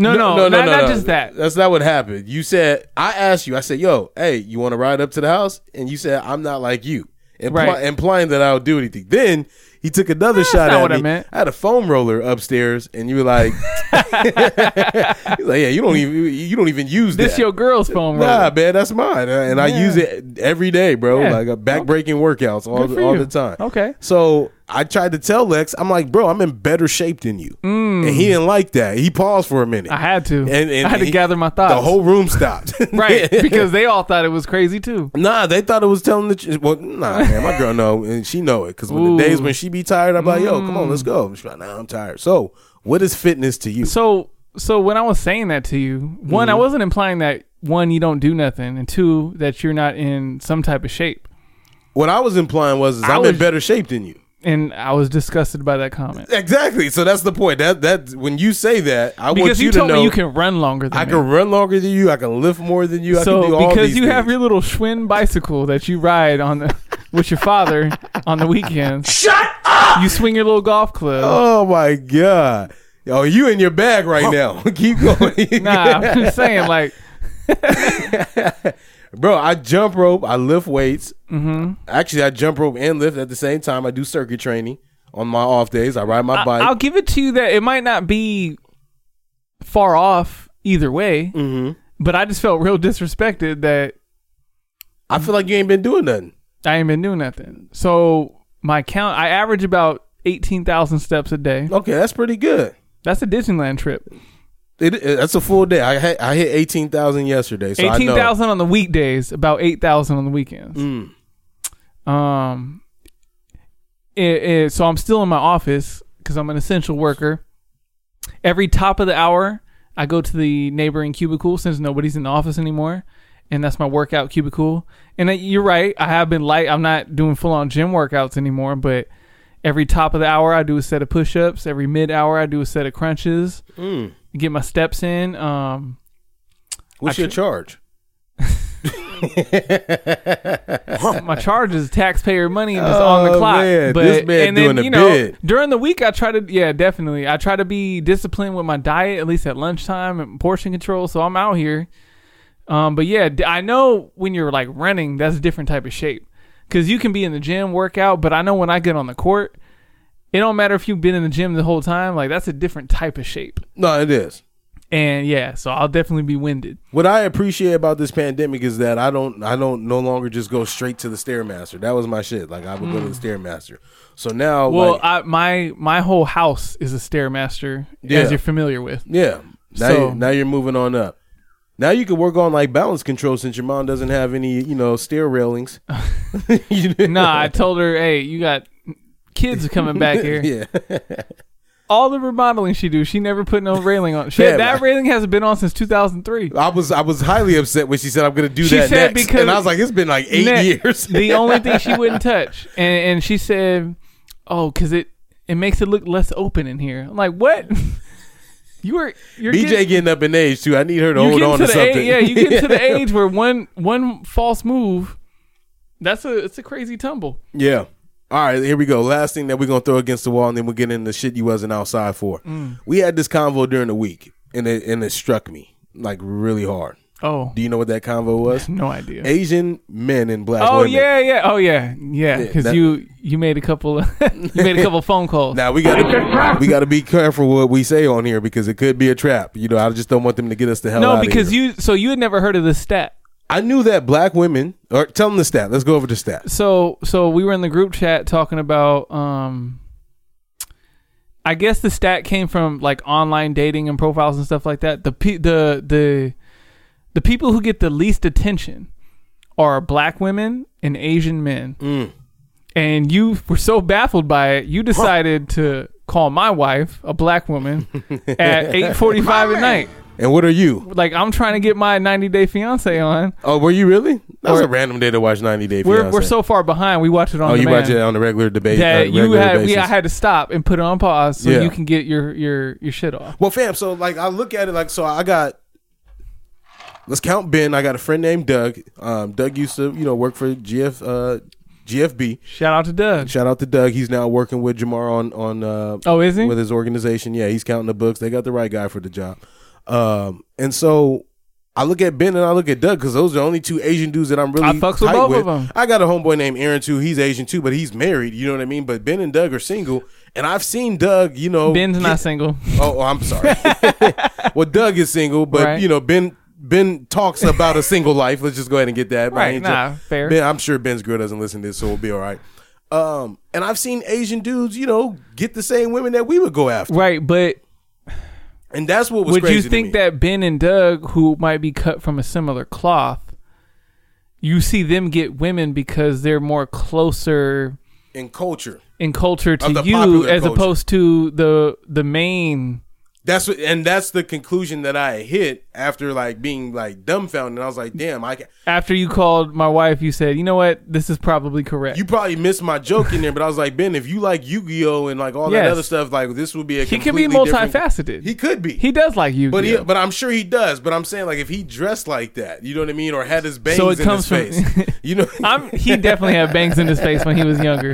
No, no, not, no, not just that. That's not what happened. You said I asked you. I said, "Yo, hey, you want to ride up to the house?" And you said, "I'm not like you," impli- Right. implying that I would do anything. Then he took another shot not at what me. I meant. had a foam roller upstairs, and you were like, He's like, "Yeah, you don't even you don't even use This that." your girl's phone. Nah, man, that's mine, uh, and I Yeah. use it every day, bro. Yeah. Like a back breaking workouts all Good the, for all you. the time. Okay. So I tried to tell Lex, I'm like, bro, I'm in better shape than you, and he didn't like that. He paused for a minute. Mm. I had to. And- and I had to he- gather my thoughts. the whole room stopped. right because they all thought it was crazy too. nah, they thought it was telling the truth. Well, nah, man, my girl know, and she know it because when the days when she be tired, I'm like, yo, come on, let's go. She's like, nah, I'm tired. So, what is fitness to you? So so when I was saying that to you, one, Mm-hmm. I wasn't implying that one you don't do nothing, and two that you're not in some type of shape. What I was implying was, is I I'm in better shape than you. And I was disgusted by that comment Exactly. So that's the point. That that when you say that, I want because you, you, to know me you can run longer than I me. can run longer than you. I can lift more than you. I can do so because you have your little Schwinn bicycle that you ride on the with your father on the weekends. Shut up! You swing your little golf club. Oh my god! Oh, you in your bag right now. Keep going. Nah, I'm just saying like bro. I jump rope. I lift weights. Mm-hmm. Actually, I jump rope and lift at the same time. I do circuit training on my off days. I ride my I, bike. I'll give it to you that it might not be far off either way, mm-hmm. but I just felt real disrespected that I feel like you ain't been doing nothing. I ain't been doing nothing. So my count, I average about eighteen thousand steps a day. Okay, that's pretty good. That's a Disneyland trip. It, it- that's a full day. I had, I hit eighteen thousand yesterday. So eighteen thousand on the weekdays, about eight thousand on the weekends. Mm. Um, it, so I'm still in my office because I'm an essential worker. Every top of the hour, I go to the neighboring cubicle since nobody's in the office anymore, and that's my workout cubicle. And uh, you're right, I have been light. I'm not doing full on gym workouts anymore, but every top of the hour, I do a set of push ups. Every mid hour, I do a set of crunches. Mm. Get my steps in. Um, What's I your charge? my charge is taxpayer money just on the Oh, clock. man. But This man and then you know bid. during the week I try to yeah definitely I try to be disciplined with my diet at least at lunchtime and portion control. So I'm out here. Um, but yeah, I know when you're like running, that's a different type of shape. Because you can be in the gym, workout, but I know when I get on the court, it don't matter if you've been in the gym the whole time. Like that's a different type of shape. No, it is. And yeah, so I'll definitely be winded. What I appreciate about this pandemic is that I don't I don't no longer just go straight to the stairmaster. That was my shit. Like I would go to the mm. stairmaster. So now, Well, like, I, my my whole house is a stairmaster, Yeah. as you're familiar with. yeah. Now, So- you, now you're moving on up. Now you can work on like balance control since your mom doesn't have any, you know, stair railings. Nah, I told her, hey, you got kids are coming back here. yeah. All the remodeling she do, she never put no railing on. She, Yeah, that but- railing hasn't been on since 2003. I was I was highly upset when she said I'm going to do She that said next, because- and I was like, it's been like eight Ne- years. the only thing she wouldn't touch, and and she said, "Oh, because it it makes it look less open in here." I'm like, what? you were you're BJ getting, getting up in age too. I need her to you hold on to to the something. age, yeah, you get to the age where one one false move, that's a it's a crazy tumble. Yeah. All right, here we go. Last thing that we're gonna throw against the wall, and then we'll get into the shit you wasn't outside for. Mm. We had this convo during the week, and it and it struck me like really hard. Oh, Do you know what that convo was? no idea. Asian men and black Oh women. yeah, yeah, oh yeah, yeah. Yeah, Because that- you you made a couple you made a couple phone calls. Now we got to we got to be careful what we say on here because it could be a trap. You know, I just don't want them to get us the hell out no, of because here. you so you had never heard of this stat. I knew that black women. Or tell them the stat. Let's go over the stat. so so we were in the group chat talking about um I guess the stat came from like online dating and profiles and stuff like that. The pe- the the the people who get the least attention are black women and Asian men. Mm. And you were so baffled by it, you decided to call my wife, a black woman, at 8:45 at night. And what are you? Like I'm trying to get my 90 day fiance on. Oh, were you really? That was Or- a random day to watch 90 Day We're we're so far behind. We watch it on Oh, you demand. watch it on a regular debate. uh, you regular had basis. we I had to stop and put it on pause so Yeah. you can get your your your shit off. Well, fam, so like I look at it like so I got let's count Ben. I got a friend named Doug. Um, Doug used to, you know, work for GF uh GFB. Shout out to Doug. Shout out to Doug. He's now working with Jamar on on uh Oh, is he? with his organization. Yeah, he's counting the books. They got the right guy for the job. Um and so I look at Ben and I look at Doug because those are the only two Asian dudes that I'm really I fucks with tight both of 'em. I got a homeboy named Aaron too. He's Asian too, but he's married. You know what I mean? But Ben and Doug are single, and I've seen Doug. You know, Ben's get- not single. Oh, oh, I'm sorry. well, Doug is single, but Right. you know, Ben Ben talks about a single life. Let's just go ahead and get that. Right, nah, fair. Ben, I'm sure Ben's girl doesn't listen to this, so we'll be all right. Um, and I've seen Asian dudes, you know, get the same women that we would go after, Right, but and that's what was would you think that Ben and Doug, who might be cut from a similar cloth, you see them get women because they're more closer in culture, in culture to you as culture. opposed to the the main that's what, and that's the conclusion that I hit after like being like dumbfounded. And I was like, damn, I can. after you called my wife, you said, "You know what? This is probably correct." You probably missed my joke in there, but I was like, Ben, if you like Yu Gi Oh and like all that Yes. other stuff, like this would be a he can be completely different- multifaceted. He could be. He does like you, But he, but I'm sure he does. But I'm saying like if he dressed like that, you know what I mean, or had his bangs So it in comes his from- face, you know. I'm, he definitely had bangs in his face when he was younger.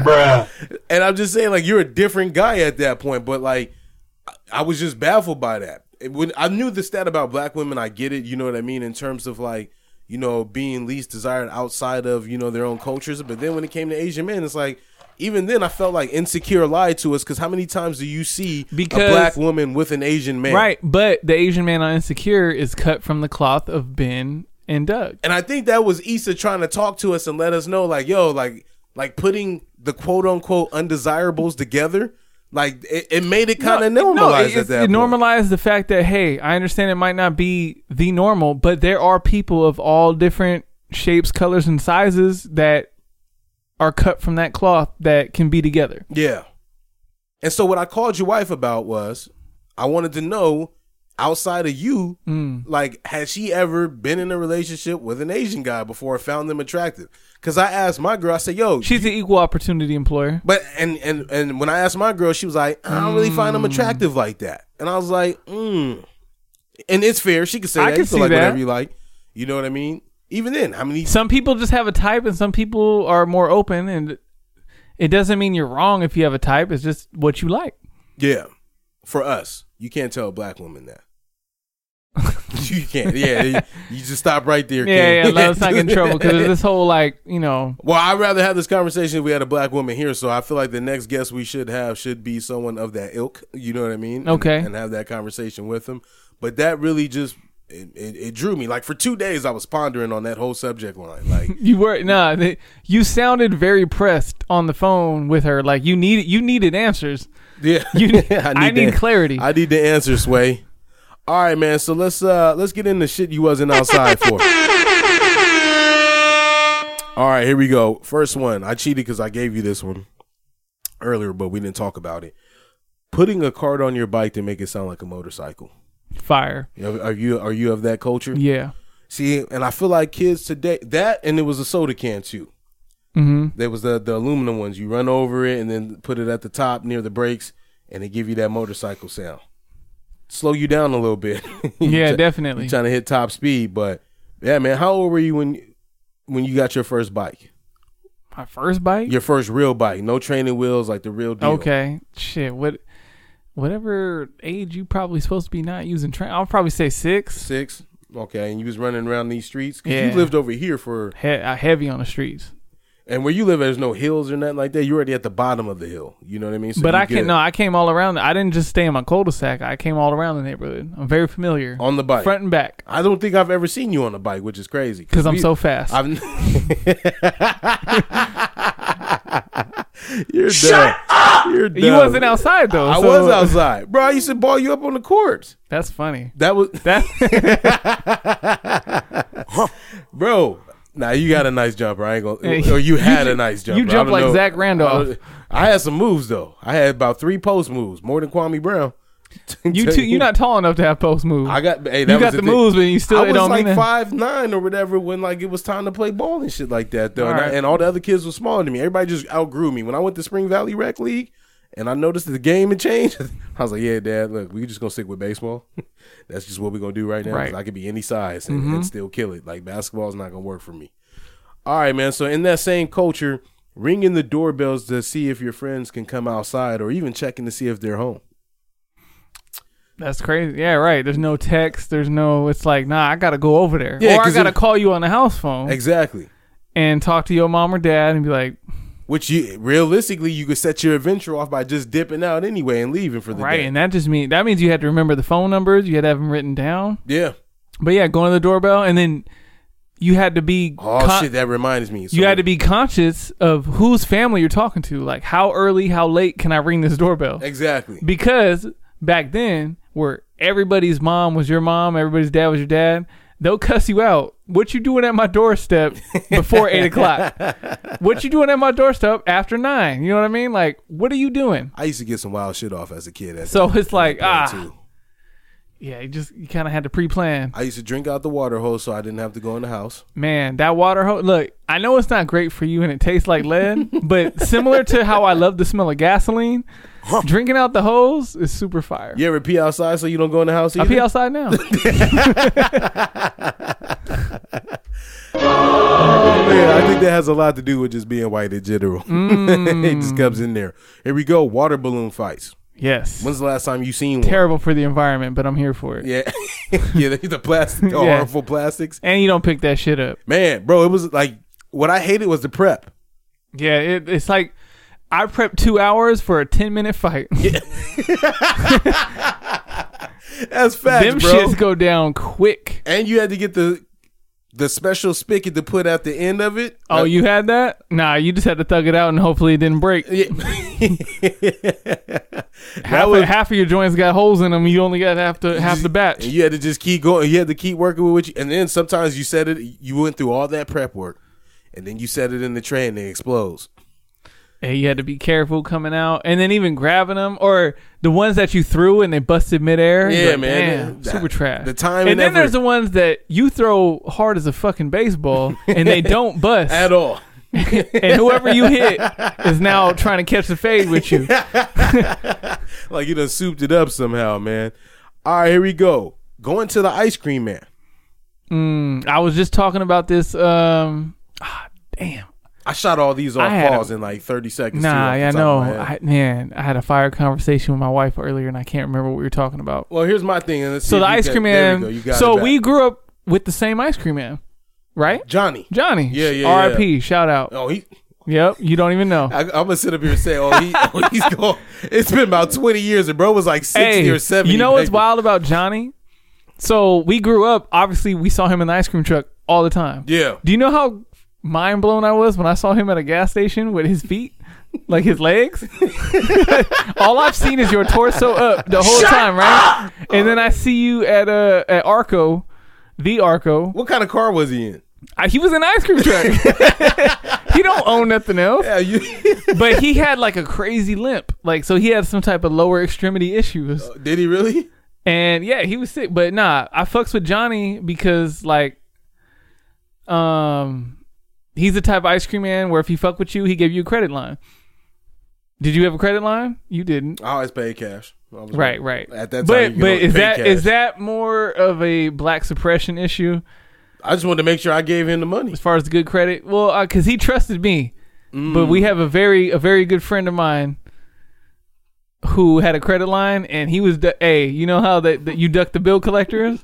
and I'm just saying like you're a different guy at that point. But like I- was just baffled by that. It, when I knew the stat about black women, I get it. You know what I mean in terms of like you know being least desired outside of you know their own cultures. But then when it came to Asian men, it's like. Even then, I felt like insecure lied to us because how many times do you see Because- a black woman with an Asian man? Right, but the Asian man on Insecure is cut from the cloth of Ben and Doug. And I think that was Issa trying to talk to us and let us know, like, yo, like, like putting the quote unquote undesirables together, like it, it made it kind of No, normalized it, at that it point. normalized the fact that hey, I understand it might not be the normal, but there are people of all different shapes, colors, and sizes that are cut from that cloth that can be together. Yeah. And so what I called your wife about was I wanted to know outside of you, Mm. like, has she ever been in a relationship with an Asian guy before found them attractive? Because I asked my girl, I said, yo, She's an equal opportunity employer. But and and and when I asked my girl, she was like, I don't really find them Mm. attractive like that. And I was like, mm. And it's fair. She could say I that. can you see like that. whatever you like. You know what I mean? Even then, how many? Some people just have a type, and some people are more open, and it doesn't mean you're wrong if you have a type. It's just what you like. Yeah, for us, you can't tell a black woman that. you can't. Yeah, you, you just stop right there. Yeah, King. yeah. Let's not get in trouble because of this whole like you know. Well, I'd rather have this conversation if we had a black woman here. So I feel like the next guest we should have should be someone of that ilk. You know what I mean? Okay. And, have that conversation with them. But that really just it, it, it drew me. Like for two days, I was pondering on that whole subject line. Like, You were nah. they- You sounded very pressed on the phone with her. Like you needed you needed answers. yeah, You- I need the- clarity. I need the answer, Sway. All right, man. So let's uh let's get into shit you wasn't outside for. All right, here we go. First one. I cheated because I gave you this one earlier, but we didn't talk about it. Putting a card on your bike to make it sound like a motorcycle. Fire. You know, Are you are you of that culture? Yeah. See, and I feel like kids today that and it was a soda can too. Mm-hmm. There was the the aluminum ones. You run over it and then put it at the top near the brakes, and they give you that motorcycle sound. Slow you down a little bit. Yeah, try- definitely. Trying to hit top speed, but yeah, man. How old were you when when you got your first bike? My first bike. Your first real bike, no training wheels, like the real deal. Okay. Shit. What? Whatever age you probably supposed to be not using train. I'll probably say six. six. Okay, and you was running around these streets. 'Cause Yeah. You lived over here for, He- uh, heavy on the streets. And where you live, there's no hills or nothing like that. You're already at the bottom of the hill. You know what I mean? So but I get can no. I came all around. I didn't just stay in my cul-de-sac. I came all around the neighborhood. I'm very familiar. on the bike. Front and back. I don't think I've ever seen you on a bike, which is crazy. Because I'm so fast. I've. You're Shut up. You're dumb. you wasn't outside though. I so was outside, bro. I used to ball you up on the courts. That's funny. That was, That bro. Now you got a nice jumper. I ain't gonna. Or you had you a nice ju- jumper. you I jump like know. Zach Randolph. I had some moves though. I had about three post moves, more than Kwame Brown. you too. You're not tall enough to have post moves. I got. Hey, that you was got the thing. moves, but you still I was don't like five nine or whatever when like it was time to play ball and shit like that though, and, I- and all the other kids were smaller than me. Everybody just outgrew me. When I went to Spring Valley Rec League and I noticed that the game had changed, I was like, "Yeah, Dad, look, we just gonna stick with baseball. That's just what we're gonna do right now. Right. I could be any size and, Mm-hmm. and still kill it. Like basketball is not gonna work for me." All right, man. So in that same culture, ringing the doorbells to see if your friends can come outside, or even checking to see if they're home. That's crazy. Yeah, right. There's no text. There's no. It's like, nah, I gotta go over there, Yeah, or I gotta it- call you on the house phone Exactly. and talk to your mom or dad and be like, Which you realistically you could set your adventure off by just dipping out anyway and leaving for the right. day. And that just means that means you had to remember the phone numbers. You had to have them written down. yeah. But yeah, going to the doorbell and then you had to be. Oh con- shit, that reminds me. So, you had to be conscious of whose family you're talking to. Like, how early, how late can I ring this doorbell? exactly. because back then where everybody's mom was your mom everybody's dad was your dad they'll cuss you out what you doing at my doorstep before eight o'clock what you doing at my doorstep after nine you know what i mean like what are you doing I used to get some wild shit off as a kid. At So it's like, ah. too. Yeah you just you kind of had to pre-plan I used to drink out the water hose so I didn't have to go in the house. man that water hose look i know it's not great for you and it tastes like lead but similar to how i love the smell of gasoline drinking out the hose is super fire You ever pee outside so you don't go in the house? i pee outside now Oh, man, I think that has a lot to do with just being white in general. it just mm. comes in there. Here we go. Water balloon fights. Yes When's the last time you seen one? terrible for the environment, but I'm here for it. Yeah, yeah. The, plastic, the Yeah. harmful plastics. And you don't pick that shit up. Man, bro, it was like what I hated was the prep. Yeah, it, it's like I prepped two hours for a ten minute fight. That's facts, Them bro. shits go down quick. and you had to get the the special spigot to put at the end of it. Oh, you had that? Nah, you just had to thug it out and hopefully it didn't break. Yeah. Half, was- of, half of your joints got holes in them. You only got half the half the batch. And you had to just keep going. You had to keep working with what you, and then sometimes you said it. You went through all that prep work, and then you set it in the tray and it explodes. You had to be careful coming out, and then even grabbing them, or the ones that you threw and they busted midair. Yeah, like, man. damn, That- super trash. the time and and then effort. there's the ones that you throw hard as a fucking baseball, and they don't bust At all. and whoever you hit is now trying to catch the fade with you. Like you done souped it up somehow, man. All right, here we go. Going to the ice cream man. Mm, I was just talking about this. Um, ah, damn, I shot all these off a- in like 30 seconds. too, Nah, the yeah, no, of my head. I, man, I had a fire conversation with my wife earlier, and I can't remember what we were talking about. well, here's my thing. And So the ice cream there we man. go, So we grew up with the same ice cream man, right? Johnny. Johnny. Yeah, yeah, R.I.P. Shout out. Oh, he. Yep. You don't even know. I, I'm gonna sit up here and say, "Oh, he, oh, he's going." It's been about 20 years, and bro was like 60 hey, or 70. you know what's wild about Johnny? So we grew up. Obviously, we saw him in the ice cream truck all the time. Yeah. Do you know how mind blown I was when I saw him at a gas station with his feet, like his legs? All I've seen is your torso up the whole time, right? And then I see you at uh at Arco, the Arco. What kind of car was he in? I, he was an ice cream truck. he don't own nothing else, Yeah, you. but he had like a crazy limp, like so he had some type of lower extremity issues. Did he really? And yeah, he was sick. But nah, I fucks with Johnny because like um he's the type of ice cream man where if he fuck with you, he give you a credit line. Did you have a credit line? You didn't. I always paid cash. Right, right. At that time, but but is that cash. is that more of a black suppression issue I just wanted to make sure I gave him the money. as far as the good credit? Well, because he trusted me, but Mm. we have a very a very good friend of mine who had a credit line, and he was du- hey, you know how that, that you duck the bill collectors?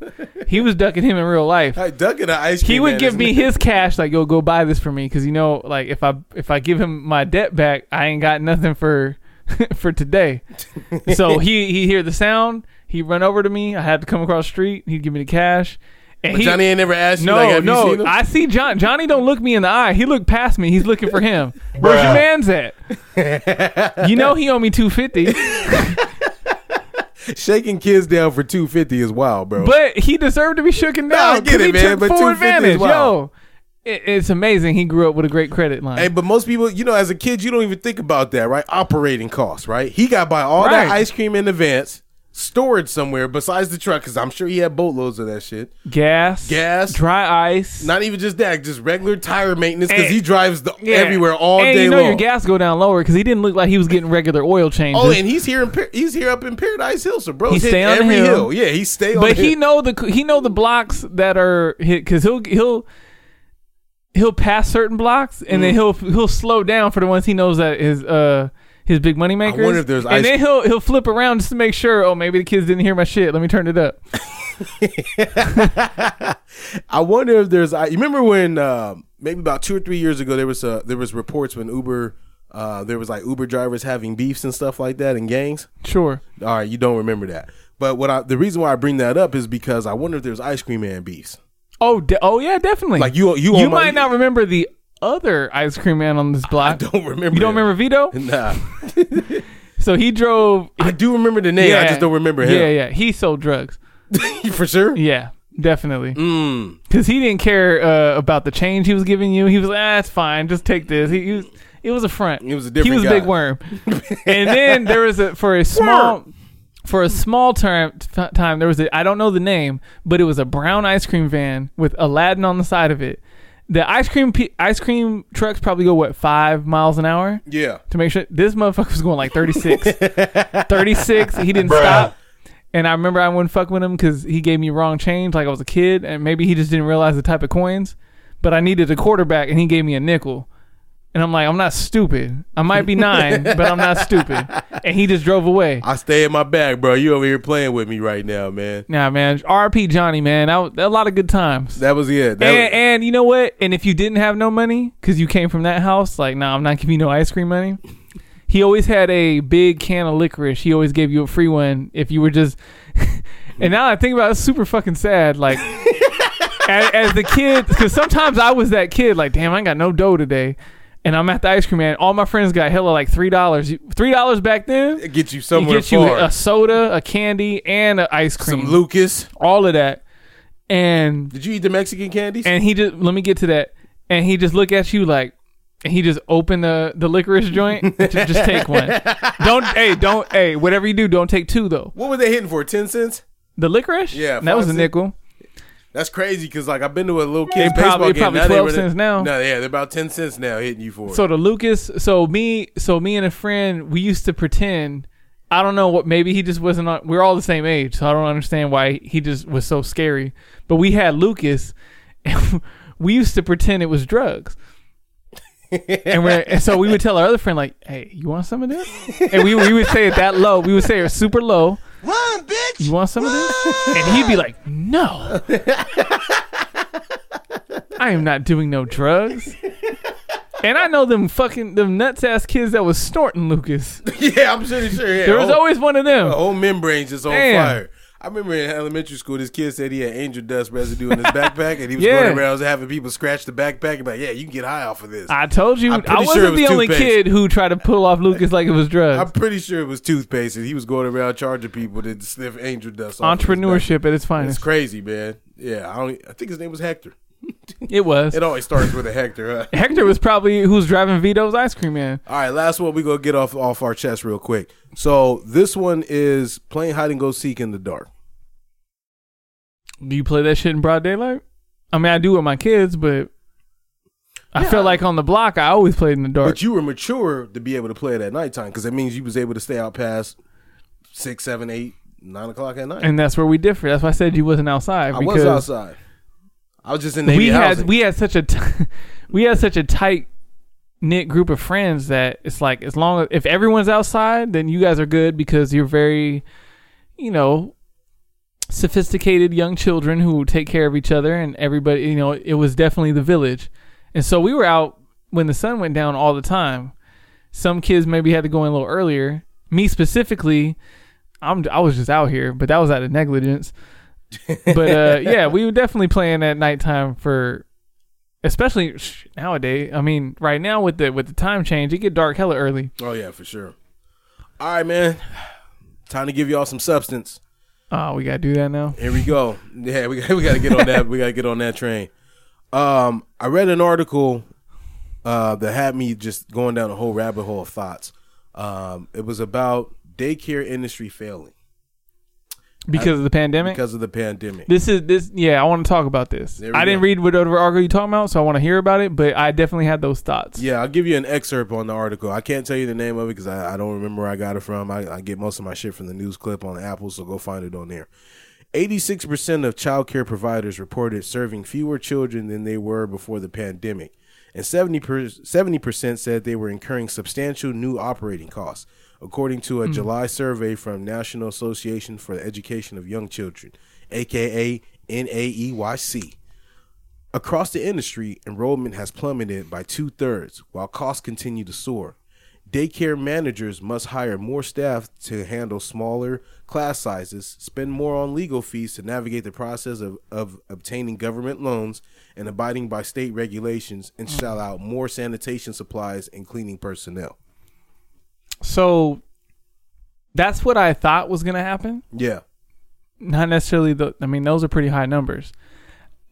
he was ducking him in real life. Hey, ducking the ice cream. he would man give me his cash like yo go buy this for me because you know like if i if i give him my debt back i ain't got nothing for for today so he he hear the sound he run over to me i had to come across the street he'd give me the cash and But he, Johnny ain't never asked you. no like, have no you seen him? i see john johnny don't look me in the eye he looked past me he's looking for him where's your man's at you know he owe me 250 Shaking kids down for 250 is wild, bro. But he deserved to be shooken No, I get it, man, but 250 is wild. Yo, it, it's amazing. He grew up with a great credit line. Hey, but most people, you know, as a kid, you don't even think about that, right? Operating costs, right? He got by all that ice cream in advance, stored somewhere besides the truck, because I'm sure he had boatloads of that shit. gas, Gas. dry ice. Not even just that, just regular tire maintenance, because he drives the, Yeah. everywhere all and day you know long. your gas go down lower because he didn't look like he was getting regular oil changes. Oh, and he's here in he's here up in Paradise Hill, so bro, He stay on the every hill. Yeah, he stay on. but he hill. know the he know the blocks that are hit because he'll he'll he'll pass certain blocks and Mm. then he'll he'll slow down for the ones he knows that is uh his big money makers. wonder if there's and ice- then he'll he'll flip around just to make sure. Oh, maybe the kids didn't hear my shit. Let me turn it up. I wonder if there's. I you remember when um, maybe about two or three years ago there was uh, there was reports when Uber. Uh, there was like Uber drivers having beefs and stuff like that in gangs. Sure. All right, you don't remember that, but what I the reason why I bring that up is because I wonder if there's ice cream man beefs. Oh, de- oh yeah, definitely. Like you, you, you on my- might not remember the other ice cream man on this block. I don't remember. you don't him. remember Vito? Nah, So he drove. I do remember the name. Yeah, I just don't remember him. Yeah, yeah. He sold drugs. for sure. Yeah, definitely. Mm. Because he didn't care uh, about the change he was giving you. He was like, ah, it's fine. Just take this. He, he was. It was a front. He was a different. He was a big worm. and then there was a for a small. For a small term t- time, there was a I don't know the name, but it was a brown ice cream van with Aladdin on the side of it. The ice cream pe- ice cream trucks probably go what five miles an hour? Yeah. to make sure this motherfucker was going like 36 36 he didn't stop. And i remember i wouldn't fuck with him because he gave me wrong change like i was a kid and maybe he just didn't realize the type of coins but i needed a quarterback and he gave me a nickel and i'm like i'm not stupid i might be nine but i'm not stupid and he just drove away I stay in my bag, bro. You over here playing with me right now, man. nah man rp johnny man that was, a lot of good times That was it. That and, was, and you know what? And if you didn't have no money because you came from that house, like, nah, I'm not giving you no ice cream money. He always had a big can of licorice. He always gave you a free one if you were just. and now I think about it, it's super fucking sad. Like, as, as the kid, because sometimes I was that kid, like, damn, I ain't got no dough today. And I'm at the ice cream man. All my friends got hella like three dollars. Three dollars back then. it get you It somewhere gets you a soda, a candy, and an ice cream. Some Lucas. all of that. And Did you eat the Mexican candies? and he just let me get to that and he just look at you like and he just opened the the licorice joint just, just take one don't hey don't hey whatever you do don't take two though what were they hitting for? Ten cents? the licorice Yeah, that was a nickel That's crazy because like I've been to a little kids They probably- baseball game. probably now 12 were- cents now. No, yeah, they're about ten cents now hitting you for it. so the lucas so me so me and a friend we used to pretend i don't know what maybe he just wasn't on we're all the same age so i don't understand why he just was so scary but we had lucas and we used to pretend it was drugs and we're and so we would tell our other friend like, "Hey, you want some of this?" And we we would say it that low. We would say it super low. Run, bitch! You want some of this? And he'd be like, "No, I am not doing no drugs." And I know them fucking them nuts ass kids that was snorting Lucas. yeah, I'm pretty sure. Yeah, There was whole- always one of them. the whole membrane's just on Damn. fire. I remember in elementary school, this kid said he had angel dust residue in his backpack, and he was Yeah. going around having people scratch the backpack and be like, "Yeah, you can get high off of this." I told you, I wasn't sure was the only toothpaste. kid who tried to pull off Lucas like it was drugs. I'm pretty sure it was toothpaste, and he was going around charging people to sniff angel dust. off of. Entrepreneurship at its finest. It's crazy, man. Yeah, I don't. I think his name was Hector. It was. It always starts with a Hector. Huh? Hector was probably who's driving Vito's ice cream man. All right, last one. We gonna get off off our chest real quick. So this one is playing hide and go seek in the dark. Do you play that shit in broad daylight? I mean, I do with my kids, but I feel like on the block, I always played in the dark. But you were mature to be able to play it at nighttime because it means you was able to stay out past six, seven, eight, nine o'clock at night. and that's where we differ. That's why I said you wasn't outside I was outside. I was just in Navy we housing. had we had such a t- we had such a tight knit group of friends that it's like as long as if everyone's outside, then you guys are good because you're very, you know, sophisticated young children who take care of each other and everybody. You know, it was definitely the village, and so we were out when the sun went down all the time. Some kids maybe had to go in a little earlier. Me specifically, I'm I was just out here, but that was out of negligence. but uh, yeah, we were definitely playing at nighttime for, especially nowadays. I mean, right now with the with the time change, it get dark hella early. oh yeah, for sure. All right, man. Time to give y'all some substance. Oh, we gotta do that now. Here we go. Yeah, we we got to get on that. We got to get on that train. Um, I read an article uh, that had me just going down a whole rabbit hole of thoughts. Um, it was about daycare industry failing Because of the pandemic. because of the pandemic. this is this. Yeah, I want to talk about this. I didn't go. read whatever article you talking about, so I want to hear about it. But I definitely had those thoughts. Yeah, I'll give you an excerpt on the article. I can't tell you the name of it because I, I don't remember where I got it from. I, I get most of my shit from the news clip on Apple, so go find it on there. 86% of child care providers reported serving fewer children than they were before the pandemic, and 70 per, 70% said they were incurring substantial new operating costs, according to a hmm. July survey from National Association for the Education of Young Children, aka NAEYC. Across the industry, enrollment has plummeted by two thirds, while costs continue to soar. Daycare managers must hire more staff to handle smaller class sizes, spend more on legal fees to navigate the process of, of obtaining government loans and abiding by state regulations, and mm. shell out more sanitation supplies and cleaning personnel. So that's what I thought was gonna happen. Yeah. not necessarily the I mean those are pretty high numbers.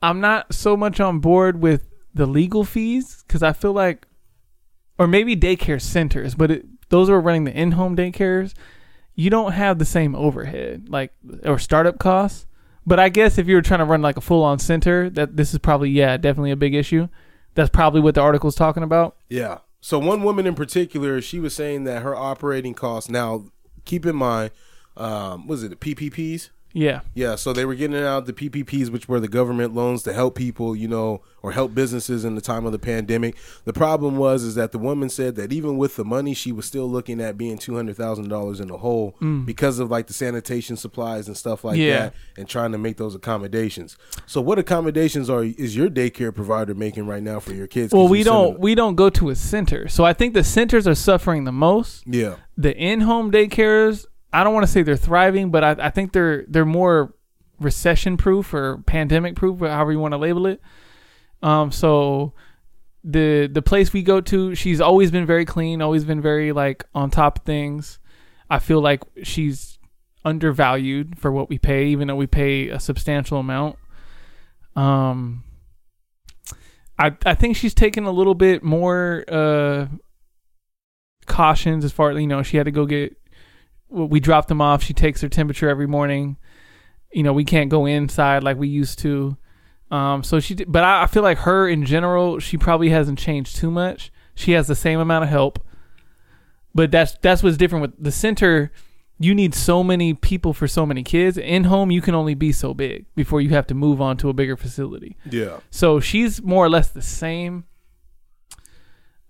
I'm not so much on board with the legal fees cuz I feel like or maybe daycare centers, but it, those are running the in-home daycares. You don't have the same overhead like or startup costs. But I guess if you were trying to run like a full-on center, that this is probably yeah, definitely a big issue. That's probably what the article's talking about. Yeah. So one woman in particular, she was saying that her operating costs. Now, keep in mind, um, was it the PPPs? Yeah. Yeah, so they were getting out the PPPs, which were the government loans to help people, you know, or help businesses in the time of the pandemic. The problem was is that the woman said that even with the money, she was still looking at being two hundred thousand dollars in the hole because of like the sanitation supplies and stuff like Mm. Yeah. that, and trying to make those accommodations. So, what accommodations are is your daycare provider making right now for your kids? Well, we don't them- we don't go to a center. So I think the centers are suffering the most. yeah, the in-home daycares i don't want to say they're thriving but i, I think they're they're more recession proof or pandemic proof however you want to label it. Um so the the place we go to she's always been very clean always been very like on top of things. I feel like she's undervalued for what we pay even though we pay a substantial amount. Um i i think she's taken a little bit more uh cautions as far as you know she had to go get we dropped them off. She takes her temperature every morning. You know we can't go inside like we used to. Um so she but I, I feel like her in general she probably hasn't changed too much. She has the same amount of help. But that's that's what's different with the center. You need so many people for so many kids. In home you can only be so big before you have to move on to a bigger facility. Yeah. so she's more or less the same.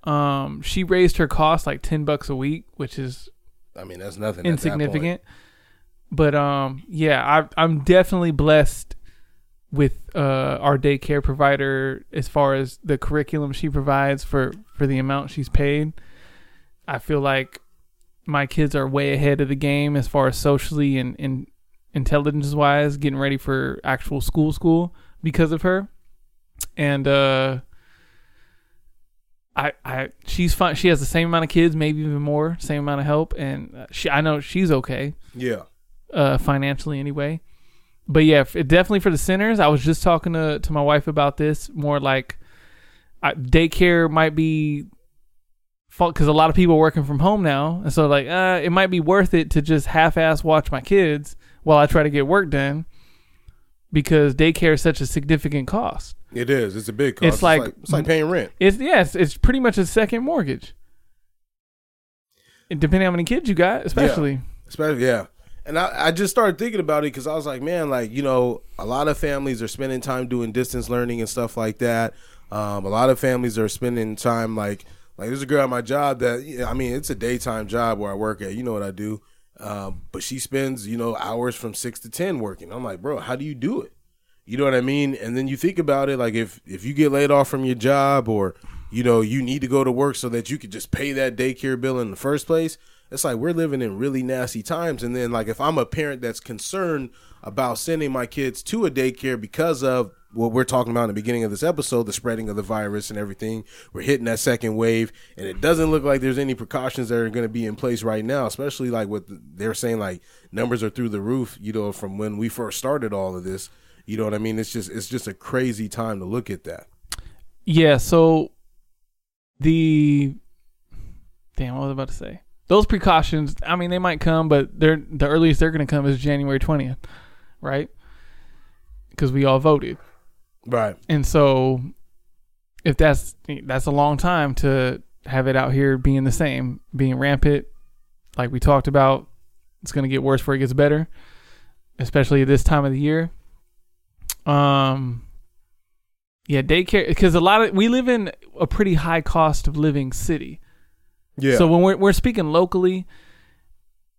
Um, she raised her cost like ten bucks a week, which is I mean, that's nothing. insignificant. But um, yeah, I, I'm definitely blessed with uh, our daycare provider as far as the curriculum she provides for for the amount she's paid. I feel like my kids are way ahead of the game as far as socially and, and intelligence wise, getting ready for actual school school because of her. And uh, I I she's fine. She has the same amount of kids, maybe even more, same amount of help, and uh, she I know she's okay Yeah. uh, financially anyway. But yeah, f- definitely for the sinners. I was just talking to to my wife about this. More like I, daycare might be because a lot of people are working from home now, and so like uh, it might be worth it to just half-ass watch my kids while I try to get work done because daycare is such a significant cost. It is. It's a big cost. It's like- it's like paying rent. It's yes, it's pretty much a second mortgage. And depending on how many kids you got, especially. Especially, yeah. And I, I just started thinking about it because I was like, man, like, you know, a lot of families are spending time doing distance learning and stuff like that. Um, a lot of families are spending time like, like there's a girl at my job that, I mean, it's a daytime job where I work at. You know what I do. Um, but she spends, you know, hours from six to 10 working. I'm like, bro, how do you do it? You know what I mean? And then you think about it, like if if you get laid off from your job, or you know you need to go to work so that you could just pay that daycare bill in the first place. It's like we're living in really nasty times. And then like if I'm a parent that's concerned about sending my kids to a daycare because of what we're talking about in the beginning of this episode, the spreading of the virus and everything, we're hitting that second wave, and it doesn't look like there's any precautions that are going to be in place right now. Especially like what they're saying, like numbers are through the roof. You know, from when we first started all of this. You know what I mean? It's just it's just a crazy time to look at that. Yeah, so the damn, what was I about to say? Those precautions, I mean, they might come, but they're the earliest they're going to come is January twentieth, right? Because we all voted, Right. and so if that's that's a long time to have it out here being the same, being rampant, like we talked about, it's going to get worse before it gets better, especially at this time of the year. Um, yeah, daycare because a lot of we live in a pretty high cost of living city. Yeah. So when we're we're speaking locally,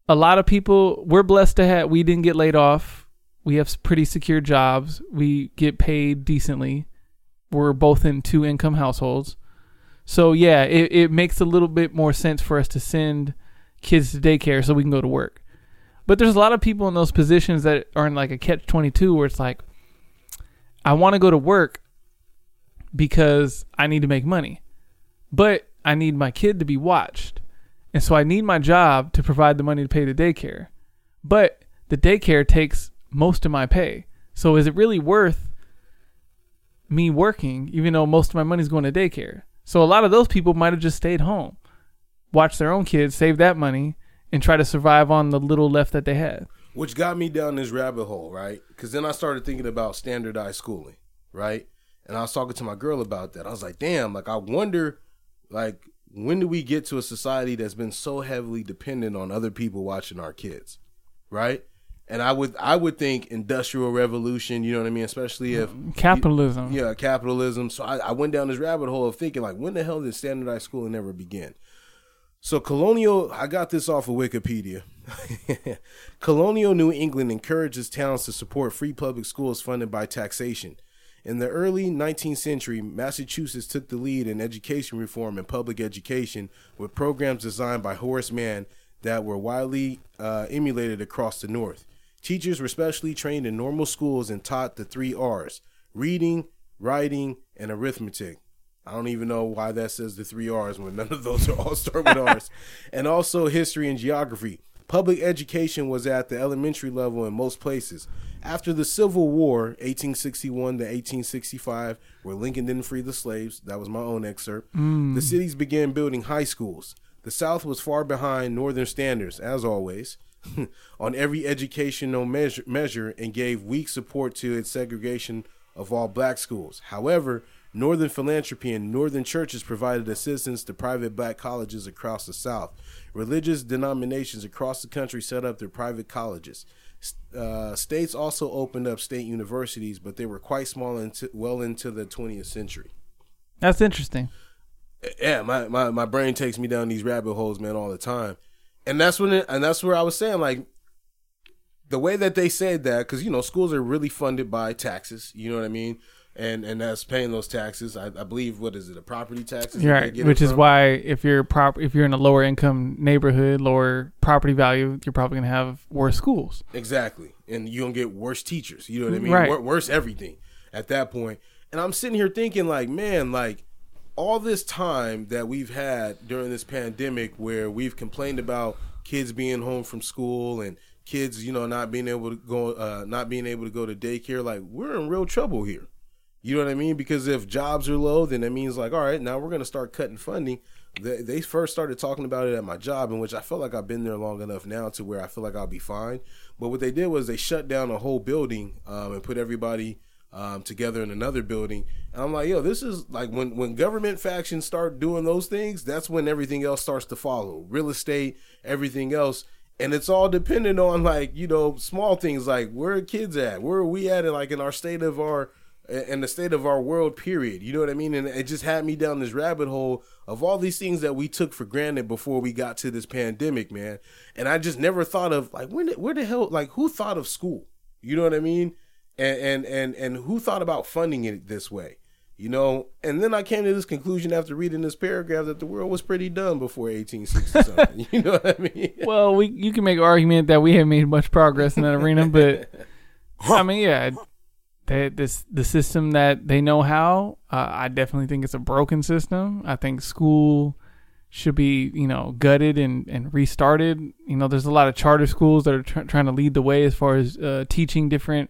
a lot of people we're blessed to have we didn't get laid off. We have pretty secure jobs. We get paid decently. We're both in two income households. So yeah, it, it makes a little bit more sense for us to send kids to daycare so we can go to work. But there's a lot of people in those positions that are in like a catch twenty two where it's like I want to go to work because I need to make money. But I need my kid to be watched. And so I need my job to provide the money to pay the daycare. But the daycare takes most of my pay. So is it really worth me working even though most of my money's going to daycare? So a lot of those people might have just stayed home, watched their own kids, save that money, and try to survive on the little left that they had. Which got me down this rabbit hole, right? Because then I started thinking about standardized schooling, right? And I was talking to my girl about that. I was like, damn, like I wonder, like, when do we get to a society that's been so heavily dependent on other people watching our kids, right? And I would, I would think industrial revolution. You know what I mean? Especially if Capitalism. yeah, capitalism. So I, I went down this rabbit hole of thinking like, when the hell did standardized schooling ever begin? So colonial, I got this off of Wikipedia. colonial New England encourages towns to support free public schools funded by taxation. In the early 19th century, Massachusetts took the lead in education reform and public education with programs designed by Horace Mann that were widely uh, emulated across the North. Teachers were specially trained in normal schools and taught the three R's reading, writing, and arithmetic. I don't even know why that says the three R's when none of those are all start with R's. And also history and geography. Public education was at the elementary level in most places. After the Civil War, 1861 to 1865, where Lincoln didn't free the slaves, that was my own excerpt, mm. the cities began building high schools. The South was far behind Northern standards, as always, on every educational measure, measure and gave weak support to its segregation of all black schools. However, Northern philanthropy and Northern churches provided assistance to private black colleges across the South. Religious denominations across the country set up their private colleges. Uh, states also opened up state universities, but they were quite small into well into the 20th century. That's interesting. yeah, my, my my brain takes me down these rabbit holes, man, all the time. And that's when it, and that's where I was saying like the way that they said that cuz you know, schools are really funded by taxes, you know what I mean? And and that's paying those taxes. I, I believe what is it, a property taxes? Right, which is why if you're prop if you're in a lower income neighborhood, lower property value, you're probably gonna have worse schools. Exactly. And you're going to get worse teachers. You know what I mean? Right. Wor- worse everything at that point. And I'm sitting here thinking, like, man, like, all this time that we've had during this pandemic where we've complained about kids being home from school and kids, you know, not being able to go, uh, not being able to go to daycare, like, we're in real trouble here. You know what I mean? Because if jobs are low, then that means like, all right, now we're going to start cutting funding. They, they first started talking about it at my job, in which I feel like I've been there long enough now to where I feel like I'll be fine. But what they did was they shut down a whole building um, and put everybody um, together in another building. And I'm like, yo, this is like when when government factions start doing those things, that's when everything else starts to follow. Real estate, everything else. And it's all dependent on like, you know, small things like where are kids at? Where are we at in like in our state of our in the state of our world period you know what i mean and it just had me down this rabbit hole of all these things that we took for granted before we got to this pandemic man and i just never thought of like when where the hell like who thought of school you know what i mean and and and, and who thought about funding it this way you know and then i came to this conclusion after reading this paragraph that the world was pretty done before 1860 something you know what i mean Well, we you can make an argument that we haven't made much progress in that arena, but I mean, yeah, they, this the system that they know how. Uh, I definitely think it's a broken system. I think school should be you know gutted and, and restarted. You know, there's a lot of charter schools that are tr- trying to lead the way as far as uh, teaching different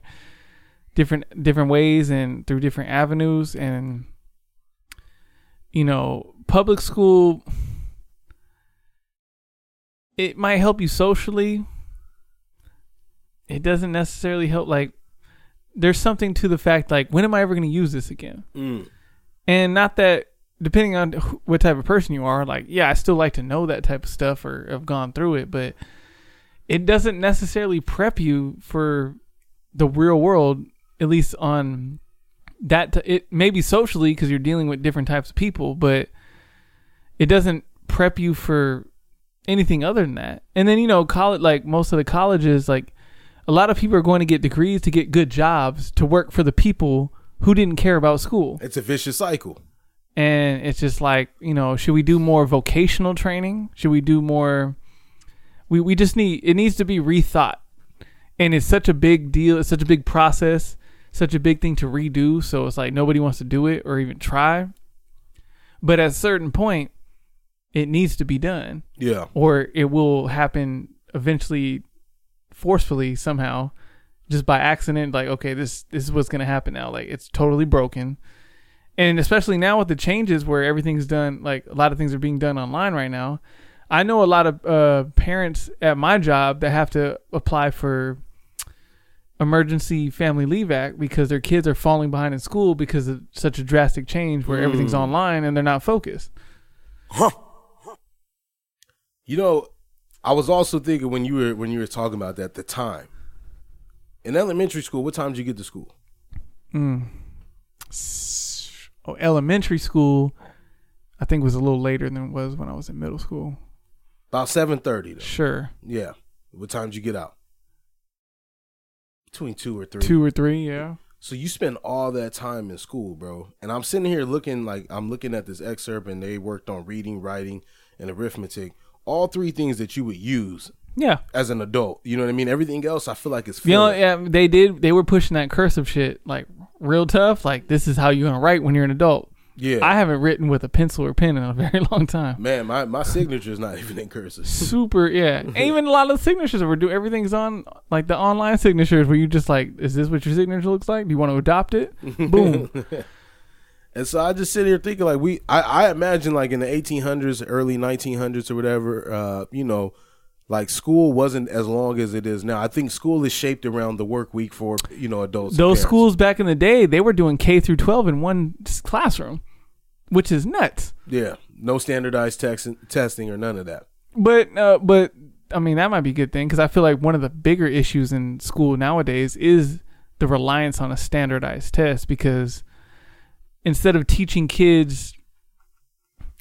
different different ways and through different avenues and you know public school it might help you socially. It doesn't necessarily help. Like, there's something to the fact, like, when am I ever going to use this again? Mm. And not that, depending on wh- what type of person you are, like, yeah, I still like to know that type of stuff or have gone through it, but it doesn't necessarily prep you for the real world, at least on that. T- it maybe socially because you're dealing with different types of people, but it doesn't prep you for anything other than that. And then you know, college like most of the colleges, like a lot of people are going to get degrees to get good jobs to work for the people who didn't care about school. it's a vicious cycle And it's just like, you know, should we do more vocational training? Should we do more we we just need it needs to be rethought. And it's such a big deal, it's such a big process, such a big thing to redo, so it's like nobody wants to do it or even try. But at a certain point, it needs to be done. Yeah. Or it will happen eventually forcefully somehow just by accident like okay this this is what's going to happen now. Like it's totally broken. And especially now with the changes where everything's done like a lot of things are being done online right now i know a lot of uh, parents at my job that have to apply for emergency family leave act because their kids are falling behind in school because of such a drastic change where everything's online and they're not focused You know, I was also thinking when you were when you were talking about that the time. In elementary school, what time did you get to school? Mm. oh, elementary school, I think was a little later than it was when I was in middle school. About seven thirty. Sure, Yeah. What time did you get out? Between two or three. two or three, yeah. So you spend all that time in school, bro. And I'm sitting here looking like I'm looking at this excerpt, and they worked on reading, writing, and arithmetic. All three things that you would use Yeah, as an adult. You know what I mean? Everything else, I feel like it's you know, yeah, they did. They were pushing that cursive shit like real tough. Like this is how you're gonna write when you're an adult. Yeah. I haven't written with a pencil or pen in a very long time. Man, my my signature is not even in cursive. Super, yeah. Even a lot of the signatures were do everything's on like the online signatures where you just like, is this what your signature looks like? Do you want to adopt it? Boom. And so I just sit here thinking like we I, I imagine like in the 1800s, early 1900s or whatever, uh, you know, like school wasn't as long as it is now. I think school is shaped around the work week for, you know, adults. Those schools back in the day, they were doing K through 12 in one classroom, which is nuts. Yeah. No standardized testing or none of that. But uh, but I mean that might be a good thing because I feel like one of the bigger issues in school nowadays is the reliance on a standardized test because instead of teaching kids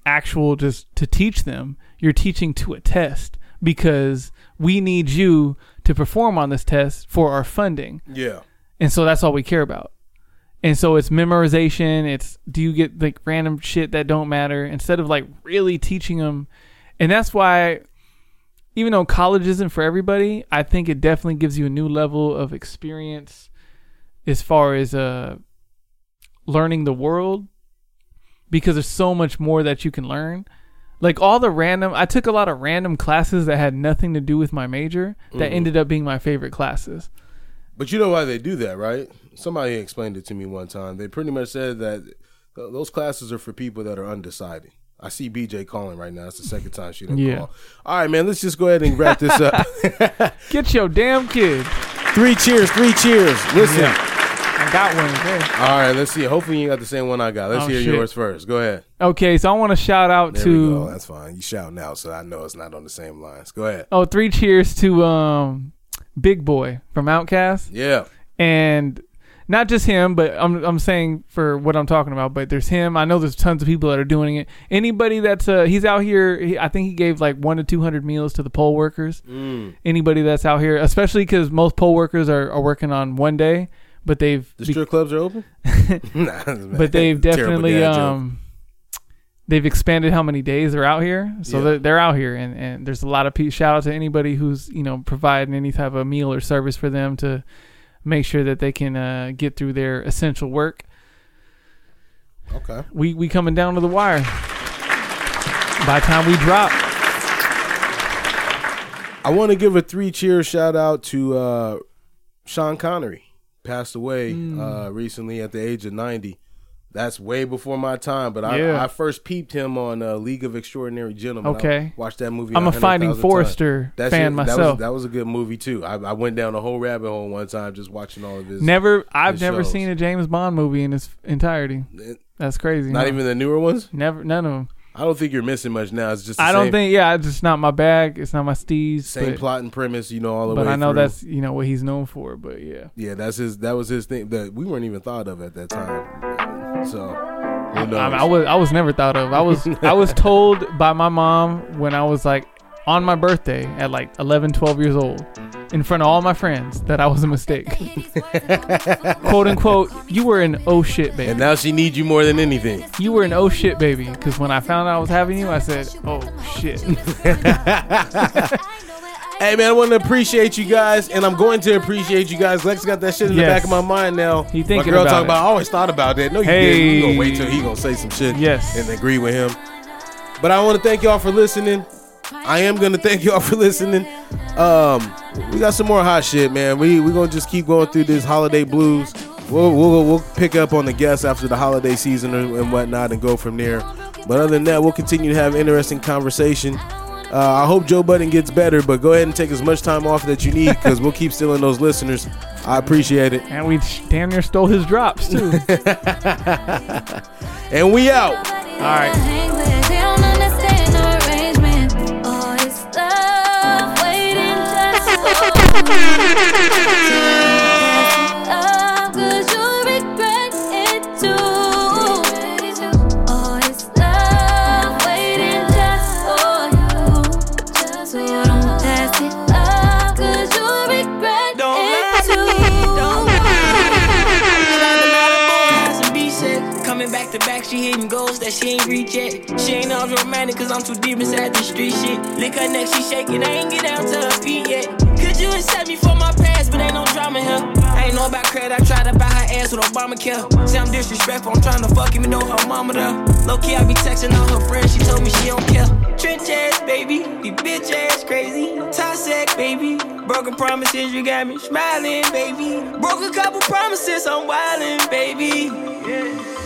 actual just to teach them. You're teaching to a test because we need you to perform on this test for our funding. Yeah. And so that's all we care about. And so it's memorization. It's do you get like random shit that don't matter instead of like really teaching them. And that's why, even though college isn't for everybody, I think it definitely gives you a new level of experience as far as uh, learning the world because there's so much more that you can learn. Like all the random, I took a lot of random classes that had nothing to do with my major that Mhm. ended up being my favorite classes. But you know why they do that, right? Somebody explained it to me one time. They pretty much said that those classes are for people that are undecided. I see BJ calling right now. It's the second time she done Yeah. call. All right, man. Let's just go ahead and wrap this up. Get your damn kid. three cheers, three cheers. Listen. I got one. Okay. All right, let's see. Hopefully you got the same one I got. Let's Oh, hear shit. yours first. Go ahead. Okay, so I want to shout out There to go. That's fine. You shouting out, so I know it's not on the same lines. Go ahead. oh three cheers to um Big Boi from Outkast Yeah. and not just him, but I'm I'm saying for what I'm talking about. But there's him. I know there's tons of people that are doing it. Anybody that's uh he's out here. He, I think he gave like one to two hundred meals to the poll workers. Mm. Anybody that's out here, especially because most poll workers are, are working on one day, but they've The be- strip clubs are open? Nah, but they've definitely dad joke. They've expanded how many days they're out here so Yeah. they're, they're out here and, and there's a lot of pe- shout out to anybody who's you know providing any type of meal or service for them to make sure that they can uh, get through their essential work Okay. we we coming down to the wire by the time we drop I want to give a three cheer shout out to uh, Sean Connery. Passed away Hmm. uh, recently at the age of 90. That's way before my time, but I, Yeah. I first peeped him on uh, League of Extraordinary Gentlemen. Okay. I watched that movie. I'm a 100,000 Finding. Forrester fan shit- that was- myself. That was, a good movie too. I, I went down a whole rabbit hole one time just watching all of his. never i've his never shows. seen a james bond movie in its entirety that's crazy Not huh? even the newer ones. never none of them I don't think you're missing much now. It's just the i don't same, think yeah it's just not my bag it's not my steez same but- plot and premise. You know all the but way. I know through. that's you know what he's known for. But yeah, Yeah, that's his. That was his thing that we weren't even thought of at that time. So who knows? I, mean, I was I was never thought of. I was I was told by my mom when I was like on my birthday at like 11, 12 years old, in front of all my friends, that I was a mistake. Quote unquote, you were an oh shit baby. and now she needs you more than anything. You were an oh shit baby. Because when I found out I was having you, I said, oh shit. Hey man, I want to appreciate you guys, and I'm going to appreciate you guys. Lex got that shit in the back of my mind now. He my girl about talking it. about. I always thought about that. No, you Hey. didn't. You gonna wait till he gonna say some shit. Yes. and agree with him. But I want to thank y'all for listening. I am gonna thank y'all for listening. Um, we got some more hot shit, man. We we gonna just keep going through this holiday blues. We'll we'll, we'll pick up on the guests after the holiday season and, and whatnot, and go from there. But other than that, we'll continue to have interesting conversation. Uh, I hope Joe Budden gets better, but go ahead and take as much time off that you need because we'll keep stealing those listeners. I appreciate it. And we damn near stole his drops too. And we out. All right. They that she ain't reach yet. She ain't always romantic, cause I'm too deep inside the street shit. Lick her neck, she shaking, I ain't get down to her feet yet. Could you accept me for my past, but ain't no drama here. I ain't know about credit, I tried to buy her ass with Obamacare. Say I'm disrespectful, I'm trying to fuck even though her mama there. Low key, I be texting all her friends, she told me she don't care. Trench ass, baby, the bitch ass crazy. Toxic, baby. Broken promises, you got me smiling, baby. Broke a couple promises, I'm wildin', baby. Yeah.